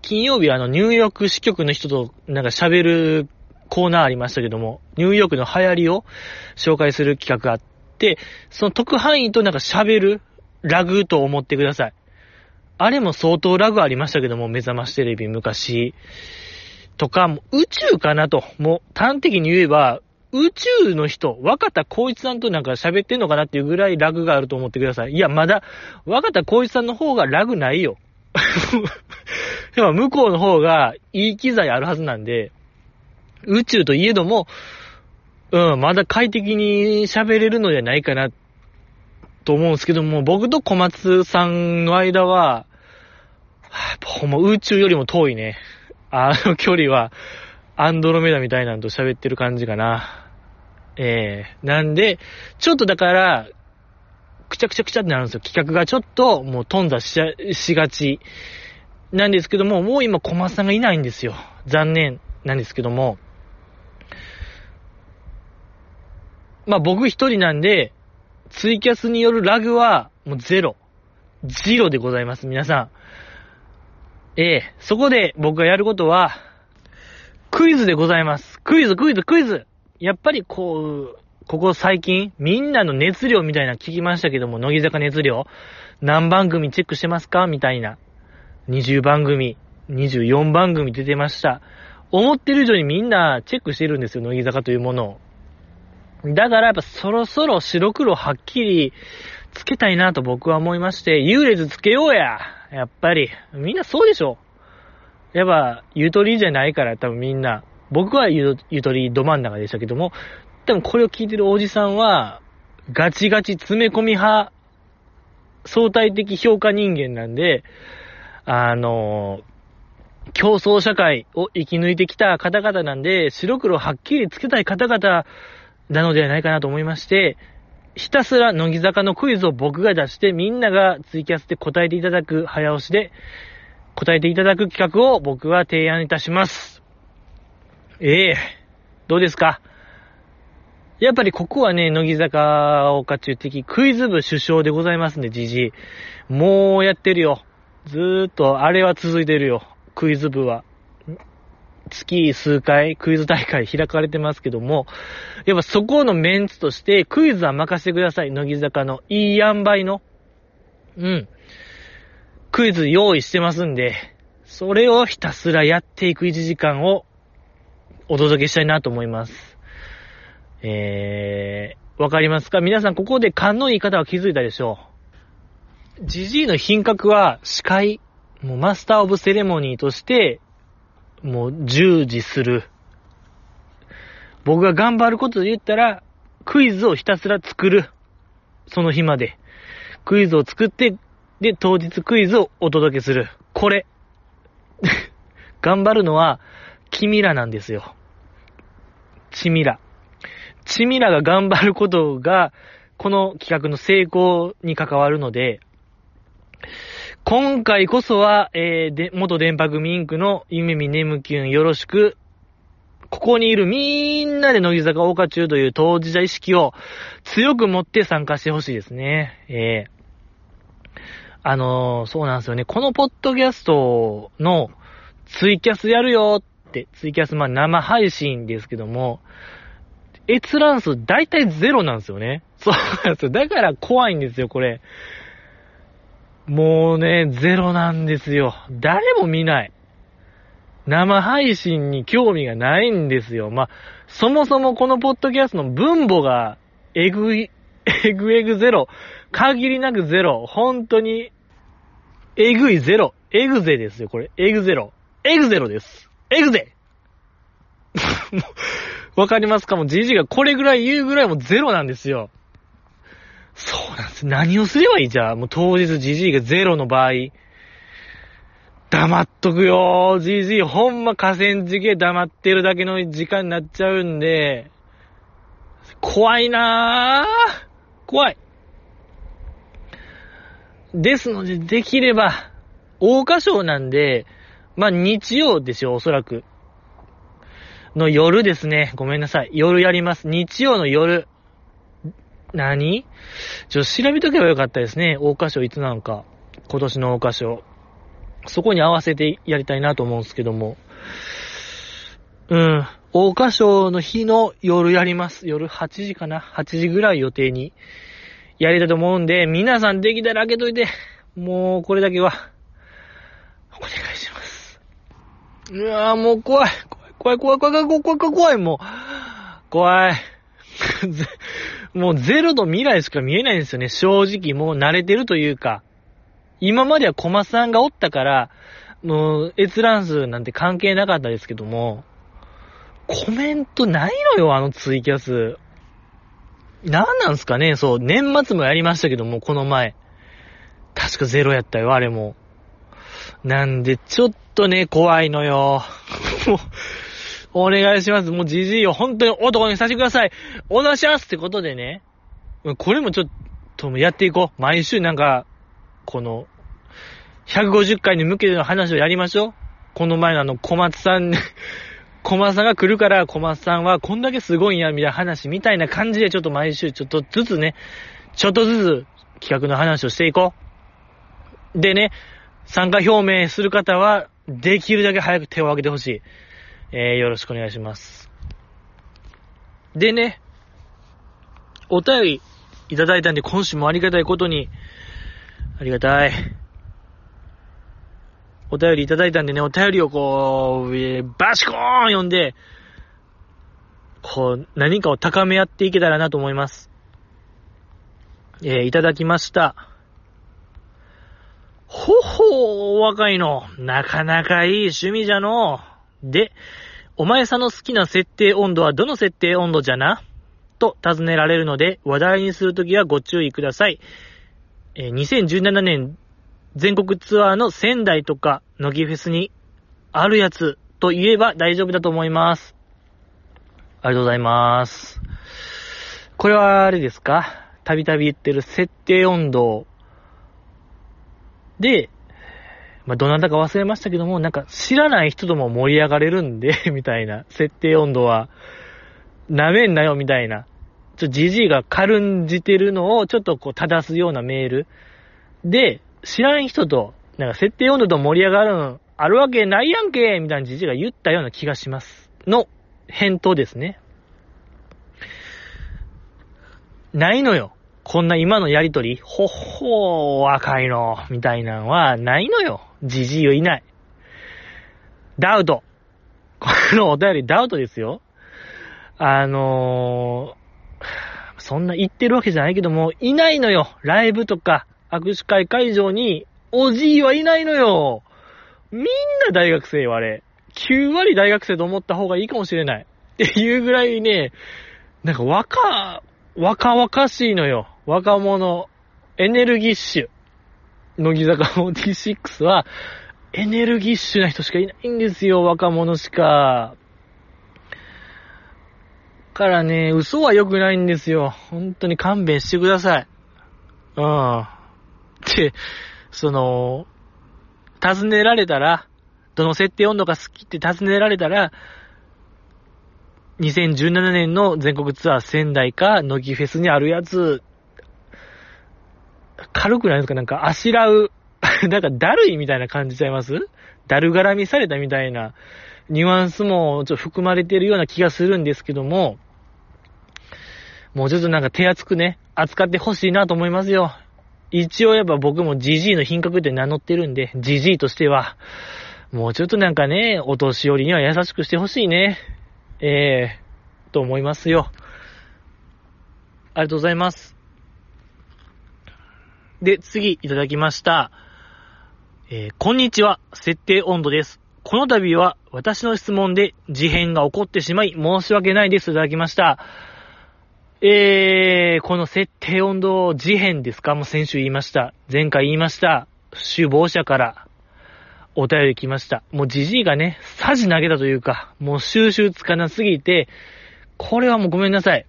金曜日はあの、ニューヨーク支局の人となんか喋るコーナーありましたけども、ニューヨークの流行りを紹介する企画があって、その特派員となんか喋るラグと思ってください。あれも相当ラグありましたけども、目覚ましテレビ昔。とか、も宇宙かなと。もう端的に言えば、宇宙の人、若田光一さんとなんか喋ってんのかなっていうぐらいラグがあると思ってください。いや、まだ、若田光一さんの方がラグないよ。<laughs> でも向こうの方がいい機材あるはずなんで、宇宙といえども、うん、まだ快適に喋れるのではないかな、と思うんですけども、僕と小松さんの間は、はぁ、ほんま宇宙よりも遠いね。あの距離は、アンドロメダみたいなんと喋ってる感じかな。ええー、なんで、ちょっとだから、くちゃくちゃくちゃってなるんですよ。企画がちょっと、もう頓挫ししがち。なんですけども、もう今小松さんがいないんですよ。残念なんですけども。まあ僕一人なんで、ツイキャスによるラグはもうゼロ。ジロでございます、皆さん。ええそこで僕がやることは、クイズでございます。クイズ、クイズ、クイズやっぱりこう、ここ最近、みんなの熱量みたいな聞きましたけども、乃木坂熱量。何番組チェックしてますか？みたいな。20番組、24番組出てました。思ってる以上にみんなチェックしてるんですよ、乃木坂というものを。だからやっぱそろそろ白黒はっきりつけたいなと僕は思いまして、優劣つけようややっぱり。みんなそうでしょやっぱ、ゆとりじゃないから多分みんな。僕はゆとりど真ん中でしたけども、多分これを聞いてるおじさんは、ガチガチ詰め込み派、相対的評価人間なんで、あの競争社会を生き抜いてきた方々なんで、白黒はっきりつけたい方々なのではないかなと思いまして、ひたすら乃木坂のクイズを僕が出して、みんながツイキャスで答えていただく早押しで、答えていただく企画を僕は提案いたします。ええー、どうですか？やっぱりここはね、乃木坂岡中的クイズ部首相でございますんで、じじい。もうやってるよ。ずーっと、あれは続いてるよ。クイズ部は。月数回クイズ大会開かれてますけども、やっぱそこのメンツとしてクイズは任せてください。乃木坂のいい塩梅の。うん。クイズ用意してますんで、それをひたすらやっていく1時間をお届けしたいなと思います。えー、わかりますか？皆さんここで勘のいい方は気づいたでしょう。ジジイの品格は司会、もうマスターオブセレモニーとしてもう従事する。僕が頑張ることで言ったら、クイズをひたすら作る。その日まで。クイズを作って、で、当日クイズをお届けする。これ。<laughs> 頑張るのは、君らなんですよ。チミラ。チミラが頑張ることが、この企画の成功に関わるので、今回こそは、えー、で、元電波組インクの夢見ネムキュンよろしく、ここにいるみんなで乃木坂大花中という当事者意識を強く持って参加してほしいですね。えー、あのー、そうなんですよね。このポッドキャストのツイキャスやるよって、ツイキャスまあ生配信ですけども、閲覧数大体ゼロなんですよね。そうなんですよ。だから怖いんですよ、これ。もうね、ゼロなんですよ。誰も見ない。生配信に興味がないんですよ。まあ、そもそもこのポッドキャストの分母が、えぐい、<laughs> えぐえぐゼロ。限りなくゼロ。本当に、えぐいゼロ。エグゼですよ、これ。エグゼロ。エグゼロです。エグゼわかりますか？もう GG がこれぐらい言うぐらいもゼロなんですよ。そうなんです。何をすればいいじゃあ、もう当日 GG がゼロの場合。黙っとくよー、GG。ほんま河川敷黙ってるだけの時間になっちゃうんで、怖いなー。怖い。ですので、できれば、大花賞なんで、まあ日曜でしょ、おそらく。の夜ですね。ごめんなさい。夜やります。日曜の夜。何？ちょ、調べとけばよかったですね。大花賞いつなのか。今年の大花賞。そこに合わせてやりたいなと思うんですけども。うん。大花賞の日の夜やります。夜8時かな ?8 時ぐらい予定にやりたいと思うんで、皆さんできたら開けといて。もう、これだけは、お願いします。うわぁ、もう怖い。怖い、怖い、怖い、怖い、怖い、怖い、怖い、もう。怖い。<laughs> もうゼロの未来しか見えないんですよね。正直、もう慣れてるというか。今まではコマさんがおったから、もう閲覧数なんて関係なかったですけども、コメントないのよ、あのツイキャス。なんなんすかねそう、年末もやりましたけども、この前。確かゼロやったよ、あれも。なんで、ちょっとね、怖いのよ。もう、お願いします。もうじじいを本当に男にさせてください。おなしゃすってことでね。これもちょっとやっていこう。毎週なんか、この、150回に向けての話をやりましょう。この前のあの、小松さん、<laughs> 小松さんが来るから、小松さんはこんだけすごいんや、みたいな話みたいな感じでちょっと毎週ちょっとずつね、ちょっとずつ企画の話をしていこう。でね、参加表明する方は、できるだけ早く手を挙げてほしい。えー、よろしくお願いします。でね、お便りいただいたんで、今週もありがたいことに、ありがたい。お便りいただいたんでね、お便りをこう、えー、バシコーン読んで、こう、何かを高め合っていけたらなと思います。えー、いただきました。ほほー、お若いの。なかなかいい趣味じゃの。で、お前さんの好きな設定温度はどの設定温度じゃな？と尋ねられるので、話題にするときはご注意ください。え、2017年全国ツアーの仙台とか、乃木フェスにあるやつと言えば大丈夫だと思います。ありがとうございます。これはあれですか？たびたび言ってる設定温度で、まあ、どなたか忘れましたけども、なんか知らない人とも盛り上がれるんで <laughs> みたいな、設定温度は、なめんなよ、みたいな。ちょ、じじいが軽んじてるのを、ちょっとこう、正すようなメール。で、知らん人と、なんか設定温度と盛り上がるん、あるわけないやんけみたいなじじいが言ったような気がします。の、返答ですね。ないのよ。こんな今のやりとり、ほっほー赤いの、みたいなのはないのよ。じじいはいない。ダウト。このお便りダウトですよ。あのー、そんな言ってるわけじゃないけども、いないのよ。ライブとか、握手会会場に、おじいはいないのよ。みんな大学生よ、あれ。9割大学生と思った方がいいかもしれない。っていうぐらいね、なんか若、若々しいのよ。若者、エネルギッシュ。乃木坂46は、エネルギッシュな人しかいないんですよ、若者しか。からね、嘘は良くないんですよ。本当に勘弁してください。うん。で、その、尋ねられたら、どの設定温度が好きって尋ねられたら、2017年の全国ツアー仙台か、乃木フェスにあるやつ、軽くないですか？なんか、あしらう、<laughs> なんか、だるいみたいな感じちゃいます？だるがらみされたみたいな、ニュアンスもちょっと含まれてるような気がするんですけども、もうちょっとなんか手厚くね、扱ってほしいなと思いますよ。一応やっぱ僕もジジイの品格って名乗ってるんで、ジジイとしては、もうちょっとなんかね、お年寄りには優しくしてほしいね。ええー、と思いますよ。ありがとうございます。で、次いただきました。えー、こんにちは、設定温度です。この度は私の質問で事変が起こってしまい申し訳ないですいただきました。えー、この設定温度事変ですか？もう先週言いました。前回言いました。首謀者からお便り来ました。もうじじいがね、サジ投げたというか、もう収集つかなすぎて、これはもうごめんなさい。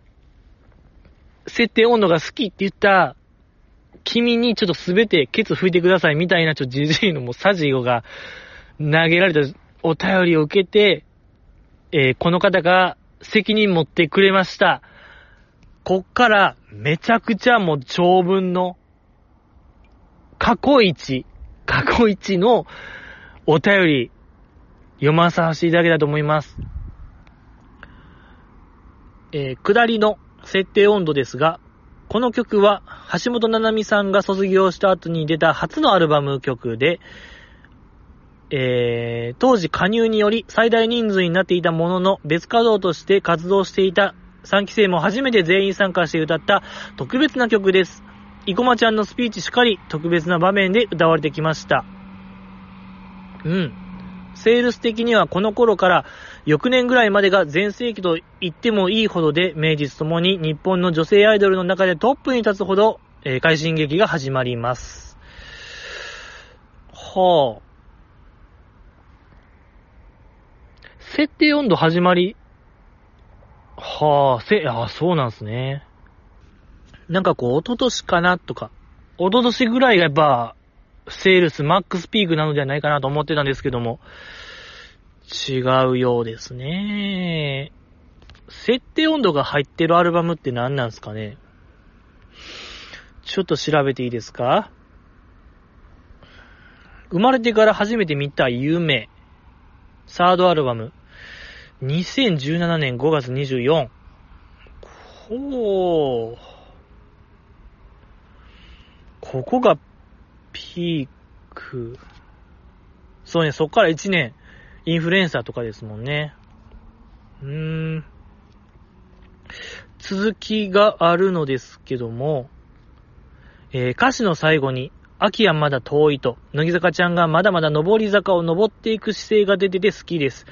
設定温度が好きって言った君にちょっとすべてケツ拭いてくださいみたいなちょっとじじいのもうサジオが投げられたお便りを受けて、えー、この方が責任持ってくれました。こっからめちゃくちゃもう長文の過去一、過去一のお便り読まさせていただけたと思います。えー、下りの設定温度ですが、この曲は橋本七海さんが卒業した後に出た初のアルバム曲で、えー、当時加入により最大人数になっていたものの別稼働として活動していた3期生も初めて全員参加して歌った特別な曲です。生駒ちゃんのスピーチしかり特別な場面で歌われてきました。うん。セールス的にはこの頃から翌年ぐらいまでが全盛期と言ってもいいほどで、名実ともに日本の女性アイドルの中でトップに立つほど、えー、快進撃が始まります。はあ。設定温度始まり、はあ、せ、あ、そうなんすね。なんかこう、一昨年かなとか、一昨年ぐらいがやっぱ、セールスマックスピークなのではないかなと思ってたんですけども、違うようですね。設定温度が入ってるアルバムって何なんすかねちょっと調べていいですか？生まれてから初めて見た夢。サードアルバム。2017年5月24。ほー。ここがピーク。そうね、そっから1年、インフルエンサーとかですもんね。うーん。続きがあるのですけども、えー、歌詞の最後に、秋はまだ遠いと、乃木坂ちゃんがまだまだ上り坂を登っていく姿勢が出てて好きです。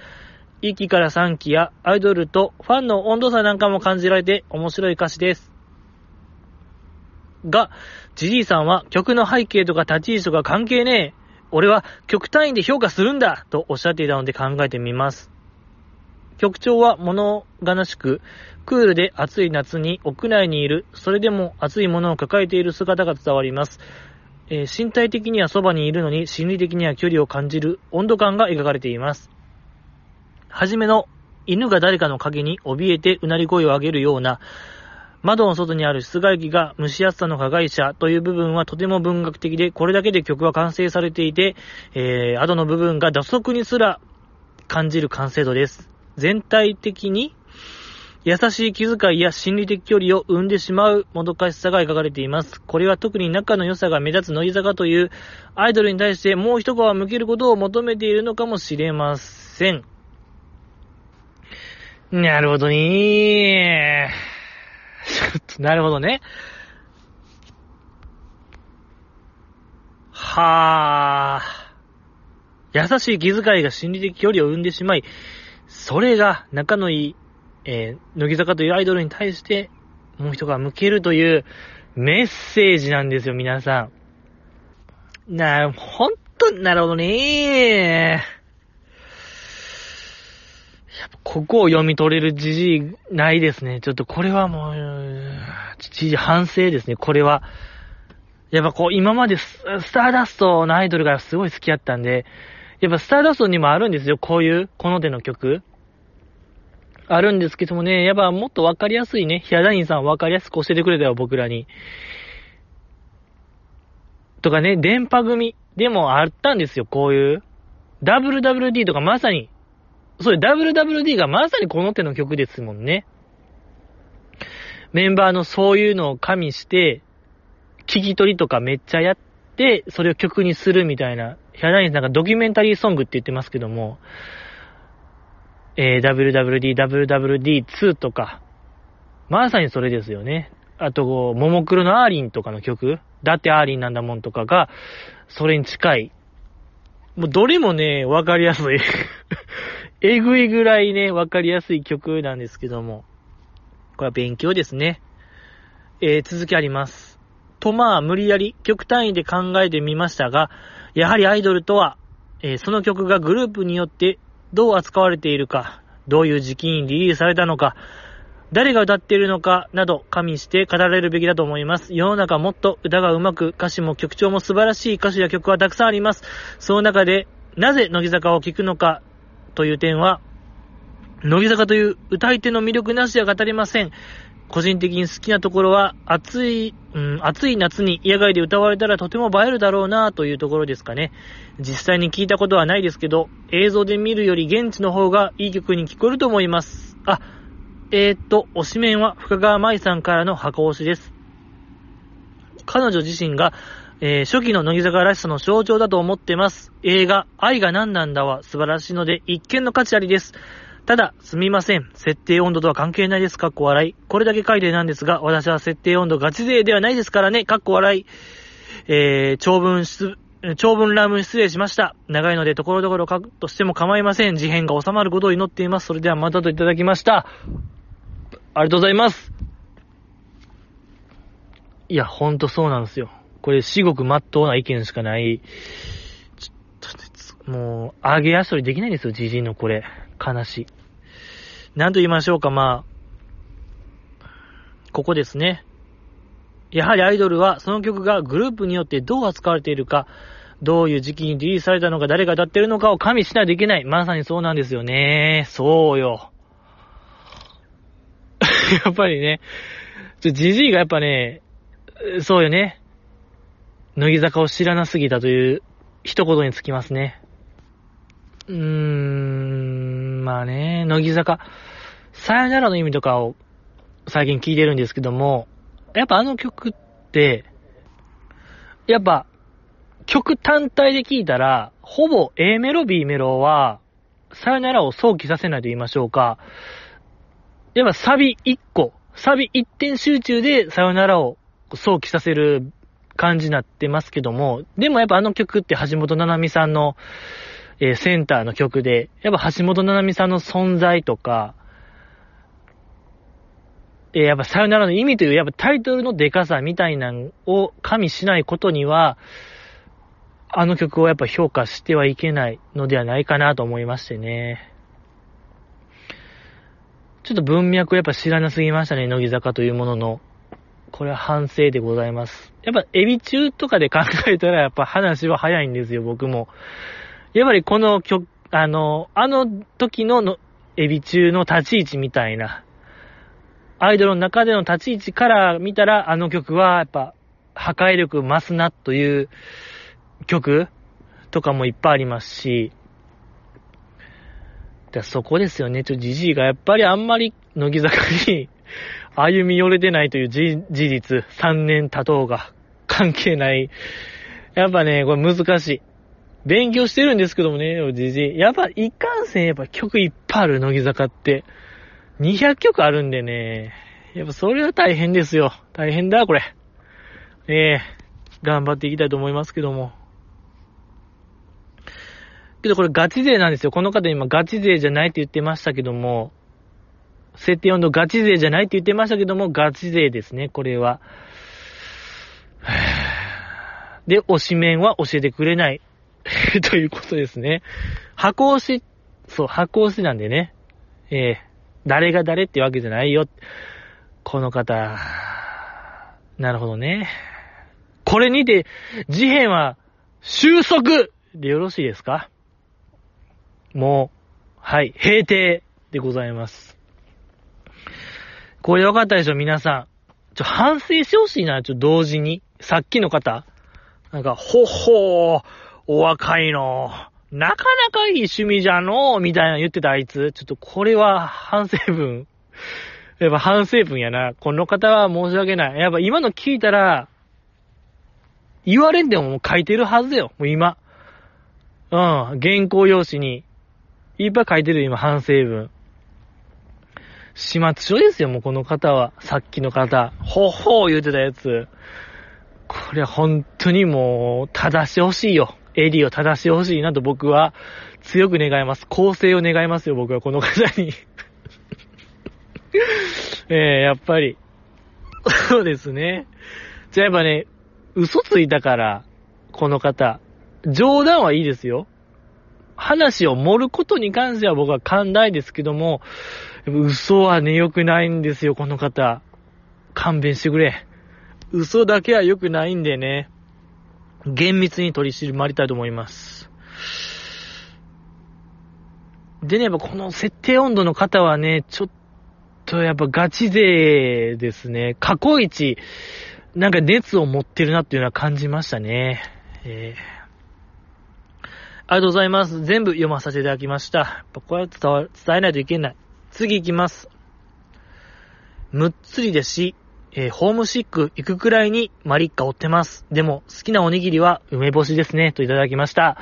1期から3期やアイドルとファンの温度差なんかも感じられて面白い歌詞です。が、ジジイさんは曲の背景とか立ち位置とか関係ねえ。俺は曲単位で評価するんだとおっしゃっていたので考えてみます。曲調は物悲しく、クールで暑い夏に屋内にいる、それでも暑いものを抱えている姿が伝わります。えー、身体的にはそばにいるのに心理的には距離を感じる温度感が描かれています。はじめの犬が誰かの影に怯えてうなり声を上げるような窓の外にある室外機が蒸し暑さの加害者という部分はとても文学的で、これだけで曲は完成されていて、えー、後の部分が脱足にすら感じる完成度です。全体的に優しい気遣いや心理的距離を生んでしまうもどかしさが描かれています。これは特に仲の良さが目立つ乃木坂というアイドルに対してもう一皮向けることを求めているのかもしれません。なるほどねー。ちょっと、なるほどね。はあ。優しい気遣いが心理的距離を生んでしまい、それが仲のいい、えー、乃木坂というアイドルに対して、もう人が向けるというメッセージなんですよ、皆さん。な、ほんと、なるほどねー。ここを読み取れるじじいないですね。ちょっとこれはもう、じじ反省ですね、これは。やっぱこう、今までスターダストのアイドルがすごい好きやったんで、やっぱスターダストにもあるんですよ、こういう、この手の曲。あるんですけどもね、やっぱもっとわかりやすいね、ヒアダインさんわかりやすく教えてくれたよ、僕らに。とかね、電波組でもあったんですよ、こういう。WWD とかまさにそう、WWD がまさにこの手の曲ですもんね。メンバーのそういうのを加味して、聞き取りとかめっちゃやって、それを曲にするみたいな。ヒャダインなんかドキュメンタリーソングって言ってますけども、えー、WWD、WWD2 とか、まさにそれですよね。あと、こうももクロのアーリンとかの曲、だってアーリンなんだもんとかが、それに近い。もうどれもね、わかりやすい <laughs> えぐいぐらいね、わかりやすい曲なんですけども。これは勉強ですね。えー、続きあります。とまあ、無理やり曲単位で考えてみましたが、やはりアイドルとは、えー、その曲がグループによってどう扱われているか、どういう時期にリリースされたのか、誰が歌っているのかなど加味して語られるべきだと思います。世の中もっと歌が上手く歌詞も曲調も素晴らしい歌手や曲はたくさんあります。その中でなぜ乃木坂を聴くのかという点は、乃木坂という歌い手の魅力なしでは語れません。個人的に好きなところは、暑い、うん、暑い夏に野外で歌われたらとても映えるだろうなというところですかね。実際に聞いたことはないですけど、映像で見るより現地の方がいい曲に聞こえると思います。あ、えー、っと、推しメンは深川舞さんからの箱推しです。彼女自身が、えー初期の乃木坂らしさの象徴だと思ってます。映画、愛が何なんだは素晴らしいので、一見の価値ありです。ただ、すみません。設定温度とは関係ないです。かっこ笑い。これだけ書いてなんですが、私は設定温度ガチ勢ではないですからね。かっこ笑い。えー、長文失、長文乱文失礼しました。長いので、ところどころ書くとしても構いません。事変が収まることを祈っています。それではまたといただきました。ありがとうございます。いや、ほんとそうなんですよ。これ、至極真っ当な意見しかない。ちょっと、もう、上げ足取りできないんですよ、じじいのこれ。悲しい。なんと言いましょうか、まあ、ここですね。やはりアイドルは、その曲がグループによってどう扱われているか、どういう時期にリリースされたのか、誰が歌ってるのかを加味しないといけない。まさにそうなんですよね。そうよ。<laughs> やっぱりね、じじいがやっぱね、そうよね。乃木坂を知らなすぎたという一言につきますね。うーん、まあね、乃木坂、さよならの意味とかを最近聞いてるんですけども、やっぱあの曲って、やっぱ曲単体で聞いたら、ほぼ A メロ B メロは、さよならを想起させないと言いましょうか。やっぱサビ1個、サビ1点集中でさよならを想起させる感じになってますけども、でもやっぱあの曲って橋本七海さんの、えーセンターの曲で、やっぱ橋本七海さんの存在とか、えーやっぱさよならの意味という、やっぱタイトルのデカさみたいなのを加味しないことには、あの曲をやっぱ評価してはいけないのではないかなと思いましてね。ちょっと文脈をやっぱ知らなすぎましたね、乃木坂というものの。これは反省でございます。やっぱエビ中とかで考えたらやっぱ話は早いんですよ、僕も。やっぱりこの曲、あの、あの時ののエビ中の立ち位置みたいな、アイドルの中での立ち位置から見たら、あの曲はやっぱ破壊力増すなという曲とかもいっぱいありますし、そこですよね。ちょ、ジジイがやっぱりあんまり乃木坂に歩み寄れてないという事実、3年経とうが関係ない。やっぱね、これ難しい。勉強してるんですけどもね、ジジイ。やっぱいかんせんやっぱ曲いっぱいある、乃木坂って。200曲あるんでね。やっぱそれは大変ですよ。大変だ、これ。ええ頑張っていきたいと思いますけども。けどこれガチ勢なんですよ。この方今ガチ勢じゃないって言ってましたけども、設定温度ガチ勢じゃないって言ってましたけども、ガチ勢ですね、これは。で、推し面は教えてくれない。<laughs> ということですね。箱押し、そう、箱押しなんでね。ええ誰が誰ってわけじゃないよ。この方。なるほどね。これにて、事変は収束でよろしいですか？もう、はい、閉廷でございます。これよかったでしょ、皆さん。ちょ、反省してほしいな、ちょ、同時に。さっきの方。なんか、ほほー、お若いの。なかなかいい趣味じゃのみたいな言ってたあいつ。ちょっとこれは反省文。<laughs> やっぱ反省文やな。この方は申し訳ない。やっぱ今の聞いたら、言われんでももう書いてるはずよ。もう今。うん。原稿用紙に。いっぱい書いてる今、反省文。始末書ですよ、もうこの方は。さっきの方。ほほー言うてたやつ。これは本当にもう、正してほしいよ。エリーを正してほしいなと僕は強く願います。公正を願いますよ、僕はこの方に。<laughs> ええやっぱり。そうですね。じゃあやっぱね、嘘ついたから、この方。冗談はいいですよ。話を盛ることに関しては僕は寛大ですけども、嘘はね、良くないんですよ、この方。勘弁してくれ。嘘だけは良くないんでね、厳密に取り締まりたいと思います。でね、やっぱこの設定温度の方はね、ちょっとやっぱガチ勢ですね。過去一、なんか熱を持ってるなっていうのは感じましたね。えーありがとうございます。全部読まさせていただきました。やっぱこれは伝わ、伝えないといけない。次行きます。むっつりですし、えー、ホームシック行くくらいにマリッカ追ってます。でも、好きなおにぎりは梅干しですね。といただきました。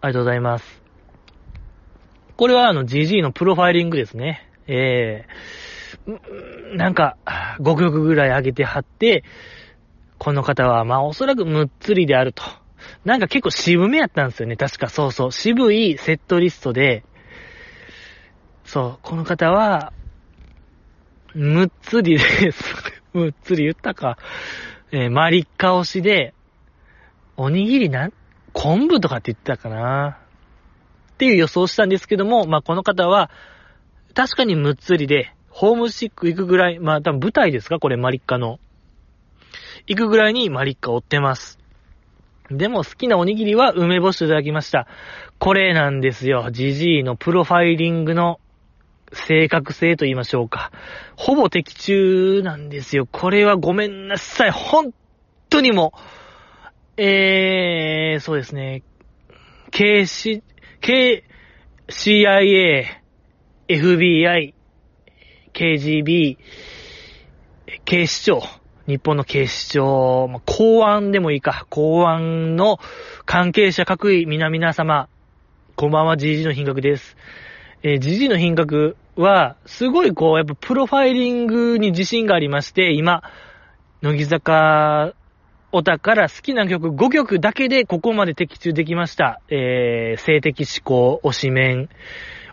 ありがとうございます。これはあの GG のプロファイリングですね。えー、なんか、5曲ぐらい上げて貼って、この方はまあおそらくむっつりであると。なんか結構渋めやったんですよね。確かそうそう。渋いセットリストで、そう、この方は、むっつりです。<laughs> むっつり言ったか。えー、マリッカ推しで、おにぎりなん、昆布とかって言ってたかな。っていう予想したんですけども、まあ、この方は、確かにむっつりで、ホームシック行くぐらい、まあ、多分舞台ですか？これマリッカの。行くぐらいにマリッカ追ってます。でも好きなおにぎりは梅干しいただきました。これなんですよ。ジジイのプロファイリングの正確性と言いましょうか。ほぼ的中なんですよ。これはごめんなさい。本当にもえー、そうですね。KC、K、CIA、FBI、KGB、警視庁、日本の警視庁、まあ、公安でもいいか、公安の関係者各位皆々様、こんばんは、GG の品格です。えー、GG の品格は、すごいこう、やっぱプロファイリングに自信がありまして、今、乃木坂オタから好きな曲5曲だけでここまで的中できました。えー、性的思考、推しメン、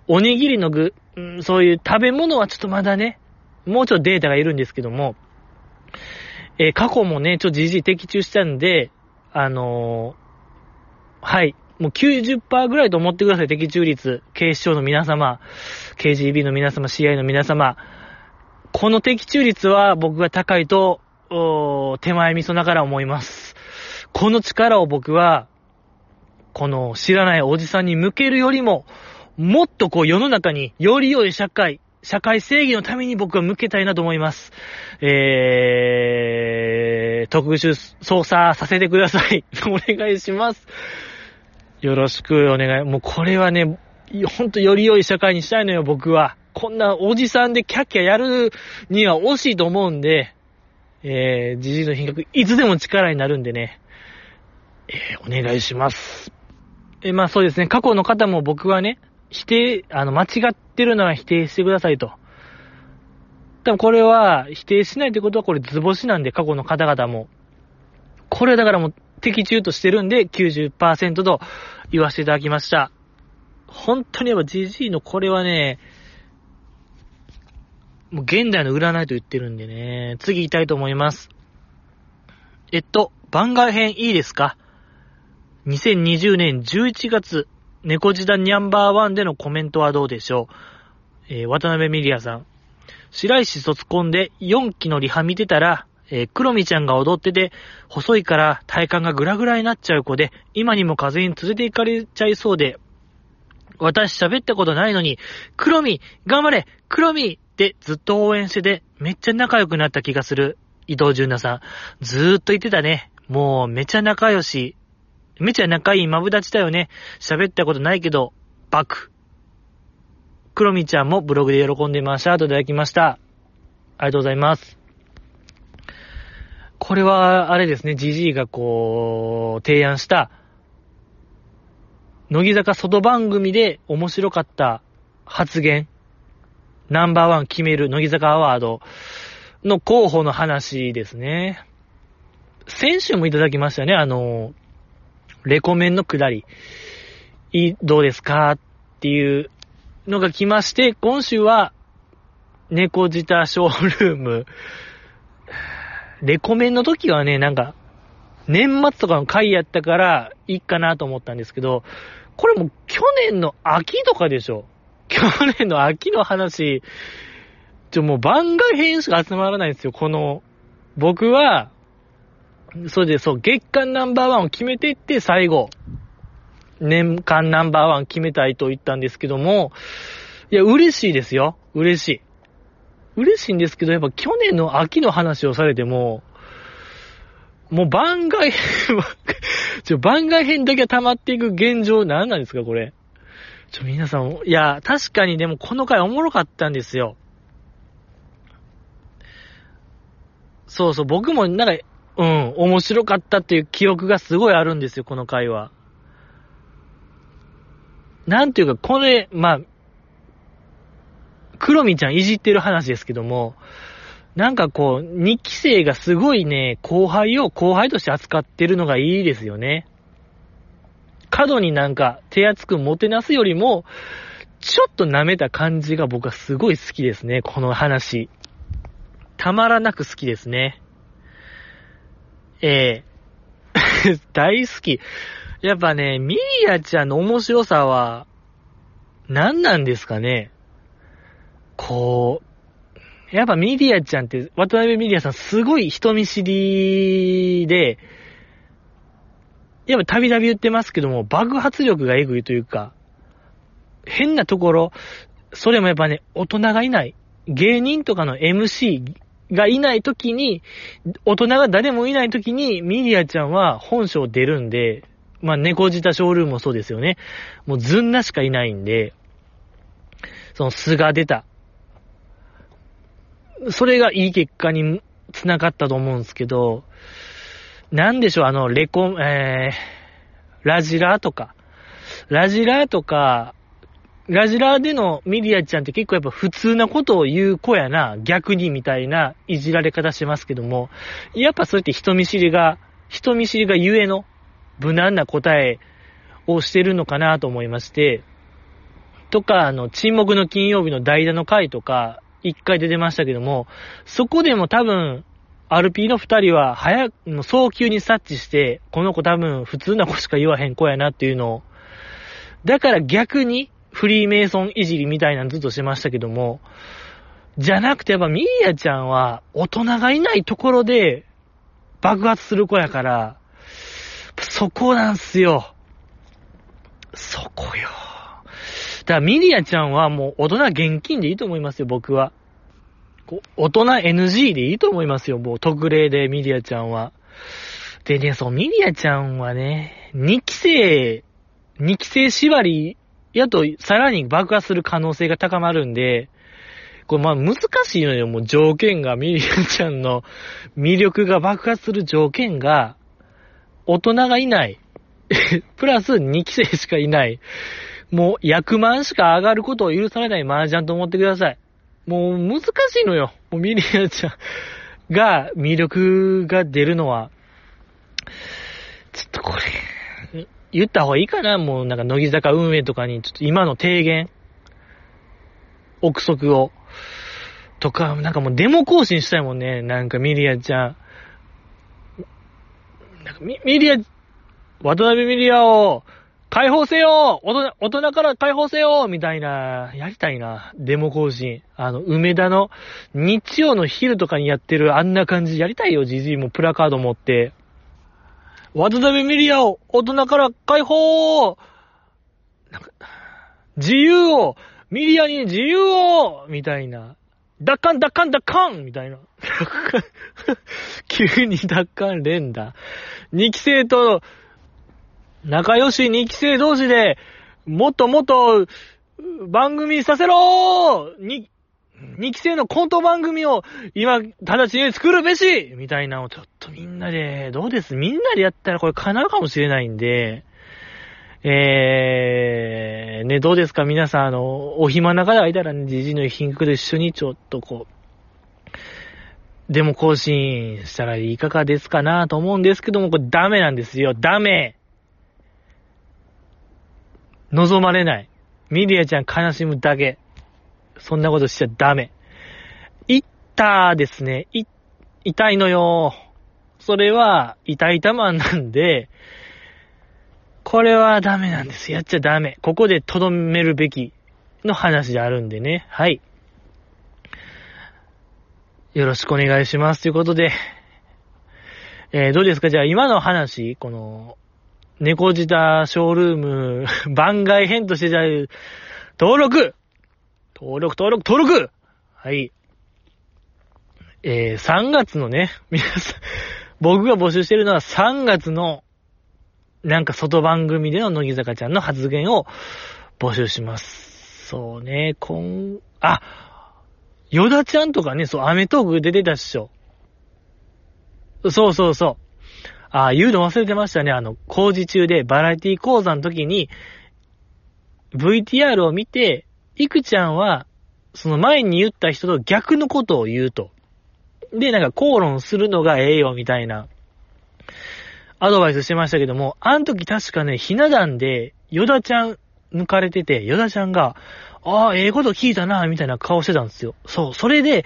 おにぎりの具、うん、そういう食べ物はちょっとまだね、もうちょっとデータがいるんですけども、えー、過去もね、ちょっと GG 的中したんで、あのー、はい、もう90%ぐらいと思ってください、的中率。警視庁の皆様、KGB の皆様、CI の皆様。この的中率は僕が高いと、手前味噌ながら思います。この力を僕は、この知らないおじさんに向けるよりも、もっとこう世の中により良い社会、社会正義のために僕は向けたいなと思います。えー、特殊操作させてください。<laughs> お願いします。よろしくお願い。もうこれはね、ほんとより良い社会にしたいのよ、僕は。こんなおじさんでキャッキャやるには惜しいと思うんで、えー、じじいの品格、いつでも力になるんでね、えー、お願いします。えー、まあそうですね、過去の方も僕はね、否定、あの、間違ってるのは否定してくださいと。多分これは否定しないってことはこれ図星なんで、過去の方々も。これだからもう的中としてるんで90%と言わせていただきました。本当にやっぱ GG のこれはね、もう現代の占いと言ってるんでね、次行きたいと思います。えっと、番外編いいですか ?2020 年11月、猫時代ニャンバーワンでのコメントはどうでしょう？えー、渡辺ミリアさん。白石卒コンで4期のリハ見てたら、えー、黒みちゃんが踊ってて、細いから体幹がグラグラになっちゃう子で、今にも風に連れて行かれちゃいそうで、私喋ったことないのに、黒み頑張れ黒みってずっと応援してて、めっちゃ仲良くなった気がする。伊藤純奈さん。ずーっと言ってたね。もうめちゃ仲良し。めちゃ仲いいマブダチだよね。喋ったことないけど、バク。黒みちゃんもブログで喜んでました。といただきました。ありがとうございます。これは、あれですね、ジジイがこう、提案した、乃木坂外番組で面白かった発言、ナンバーワン決める乃木坂アワードの候補の話ですね。先週もいただきましたね、あの、レコメンのくだり。どうですかっていうのが来まして、今週は、猫舌ショールームレコメンの時はね、なんか、年末とかの回やったから、いいかなと思ったんですけど、これも去年の秋とかでしょ去年の秋の話、ちょ、もう番外編しか集まらないんですよ、この、僕は、それでそう、月間ナンバーワンを決めていって、最後、年間ナンバーワン決めたいと言ったんですけども、いや、嬉しいですよ。嬉しい。嬉しいんですけど、やっぱ去年の秋の話をされても、もう番外編 <laughs> ちょ、番外編だけは溜まっていく現状何なんですか、これ。ちょ、皆さん、いや、確かにでもこの回おもろかったんですよ。そうそう、僕もなんか、うん、面白かったっていう記憶がすごいあるんですよ、この回は。なんていうか、これ、まあ、クロミちゃんいじってる話ですけども、なんかこう、日期生がすごいね、後輩を後輩として扱ってるのがいいですよね。過度になんか手厚くもてなすよりも、ちょっと舐めた感じが僕はすごい好きですね、この話。たまらなく好きですね。ええ <laughs> 大好き。やっぱね、ミリアちゃんの面白さは、何なんですかね。こう、やっぱミリアちゃんって、渡辺ミリアさんすごい人見知りで、やっぱたびたび言ってますけども、爆発力がエグいというか、変なところ、それもやっぱね、大人がいない。芸人とかの MC がいないときに、大人が誰もいないときに、ミリアちゃんは本性出るんで、まあ、猫舌ショールームもそうですよね。もうずんなしかいないんで、その素が出た。それがいい結果に繋がったと思うんですけど、なんでしょう、あの、レコン、えー、ラジラーとか、ラジラーとか、ラジラーでのミリアちゃんって結構やっぱ普通なことを言う子やな、逆にみたいないじられ方しますけども、やっぱそうやって人見知りが、人見知りがゆえの無難な答えをしてるのかなと思いまして、とか、あの、沈黙の金曜日の代打の回とか、一回出てましたけども、そこでも多分、RP の二人は早く、早急に察知して、この子多分普通な子しか言わへん子やなっていうのを、だから逆に、フリーメイソンいじりみたいなのずっとしてましたけども、じゃなくてやっぱミーヤちゃんは大人がいないところで爆発する子やから、そこなんすよ。そこよ。だからミリアちゃんはもう大人現金でいいと思いますよ、僕は。大人 NG でいいと思いますよ、もう特例でミリアちゃんは。でね、そう、ミリアちゃんはね、2期生、2期生縛りやと、さらに爆発する可能性が高まるんで、これまあ難しいのよ、もう条件が、ミリアちゃんの魅力が爆発する条件が、大人がいない。<laughs> プラス2期生しかいない。もう役満しか上がることを許されない麻雀と思ってください。もう難しいのよ。もうミリアちゃんが魅力が出るのは。ちょっとこれ、言った方がいいかなもうなんか乃木坂運営とかに、ちょっと今の提言、憶測を、とか、なんかもうデモ更新したいもんね。なんかミリアちゃん。なんかミミリア、渡辺ミリアを解放せよ大人大人から解放せよみたいな、やりたいな。デモ更新。あの、梅田の日曜の昼とかにやってるあんな感じやりたいよ、じじいもプラカード持って。渡辺ミリアを大人から解放なんか、自由をミリアに自由をみたいな。奪還奪還奪還みたいな。<laughs> 急に奪還連打。二期生と仲良し二期生同士で、もっともっと番組させろー！に、2期生のコント番組を今、直ちに作るべし！みたいなのをちょっとみんなで、どうです？みんなでやったらこれ叶うかもしれないんで、えー、ね、どうですか？皆さん、あの、お暇な方がいたらね、じじの貧困と一緒にちょっとこう、でも更新したらいかがですかなと思うんですけども、これダメなんですよ。ダメ。望まれない。ミリアちゃん悲しむだけ。そんなことしちゃダメ。いったですね。い、痛いのよ。それは、痛いたまんなんで、これはダメなんです。やっちゃダメ。ここで留めるべきの話であるんでね。はい。よろしくお願いします。ということで、えー、どうですか？じゃあ今の話、この、猫舌ショールーム <laughs> 番外編としてじゃあ、登録登録、登録、登録はい。えー、3月のね、<laughs> 皆さん、僕が募集してるのは3月の、なんか外番組での乃木坂ちゃんの発言を募集します。そうね、こん、あ、ヨダちゃんとかね、そう、アメトーク出てたっしょ。そうそうそう。ああ、言うの忘れてましたね。あの、工事中でバラエティ講座の時に、VTR を見て、いくちゃんは、その前に言った人と逆のことを言うと。で、なんか口論するのがええよ、みたいな、アドバイスしてましたけども、あの時確かね、ひな壇で、ヨダちゃん抜かれてて、ヨダちゃんが、ああ、ええこと聞いたな、みたいな顔してたんですよ。そう、それで、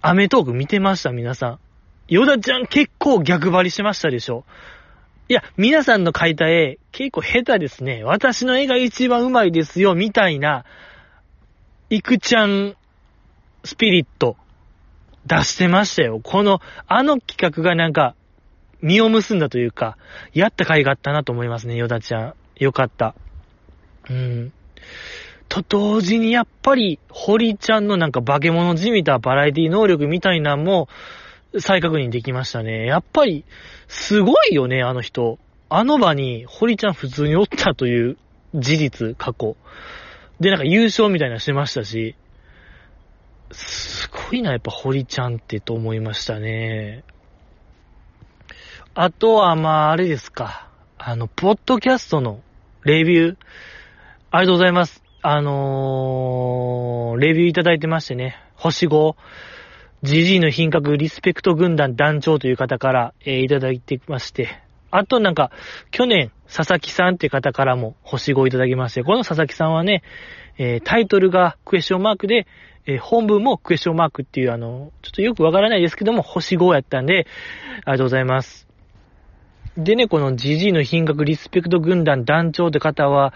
アメトーク見てました、皆さん。ヨダちゃん結構逆張りしましたでしょ？いや、皆さんの描いた絵、結構下手ですね。私の絵が一番上手いですよ、みたいな、イクちゃんスピリット出してましたよ。この、あの企画がなんか、実を結んだというか、やった甲斐があったなと思いますね、ヨダちゃん。よかった。うん。と同時にやっぱり、堀ちゃんのなんか化け物じみたバラエティ能力みたいなんも、再確認できましたね。やっぱり、すごいよね、あの人。あの場に、堀ちゃん普通におったという事実、過去。で、なんか優勝みたいなしてましたし、すごいな、やっぱ堀ちゃんってと思いましたね。あとは、まあ、あれですか。あの、ポッドキャストのレビュー。ありがとうございます。あのー、レビューいただいてましてね。星5。GG の品格リスペクト軍団団長という方から、えー、いただいてまして。あとなんか、去年、佐々木さんっていう方からも星5いただきまして、この佐々木さんはね、えー、タイトルがクエスチョンマークで、えー、本文もクエスチョンマークっていうあの、ちょっとよくわからないですけども、星5やったんで、ありがとうございます。でね、この GG の品格リスペクト軍団団長って方は、